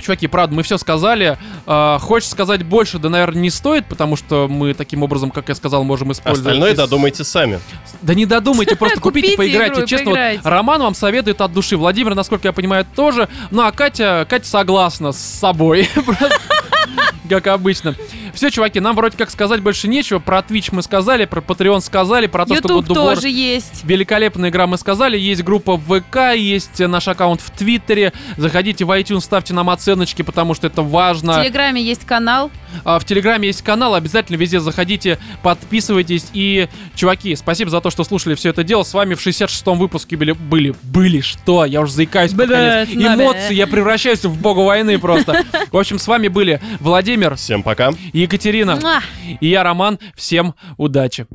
Чуваки, правда, мы все сказали. А, хочешь сказать больше, да, наверное, не стоит, потому что мы таким образом, как я сказал, можем использовать. Остальное из- додумайте сами. Да не додумайте, просто купите, поиграйте. Честно, вот. Роман вам советует от души. Владимир, насколько я понимаю, тоже. Ну, а Катя, Катя согласна с собой. Как обычно. Все, чуваки, нам вроде как сказать больше нечего. Про Twitch мы сказали, про Patreon сказали, про то, что God of War тоже есть. Великолепная игра, мы сказали. Есть группа в ВК, есть э, наш аккаунт в Твиттере. Заходите в iTunes, ставьте нам оценочки, потому что это В важно. Телеграме есть канал. А, В Телеграме есть канал, обязательно везде заходите, подписывайтесь. И, чуваки, спасибо за то, что слушали все это дело. С вами в 66-м выпуске были, были, были, что? Я уже заикаюсь под конец. Эмоции, я превращаюсь в бога войны просто. В общем, с вами были Владимир, Всем пока. Екатерина Муа. и я, Роман. Всем удачи.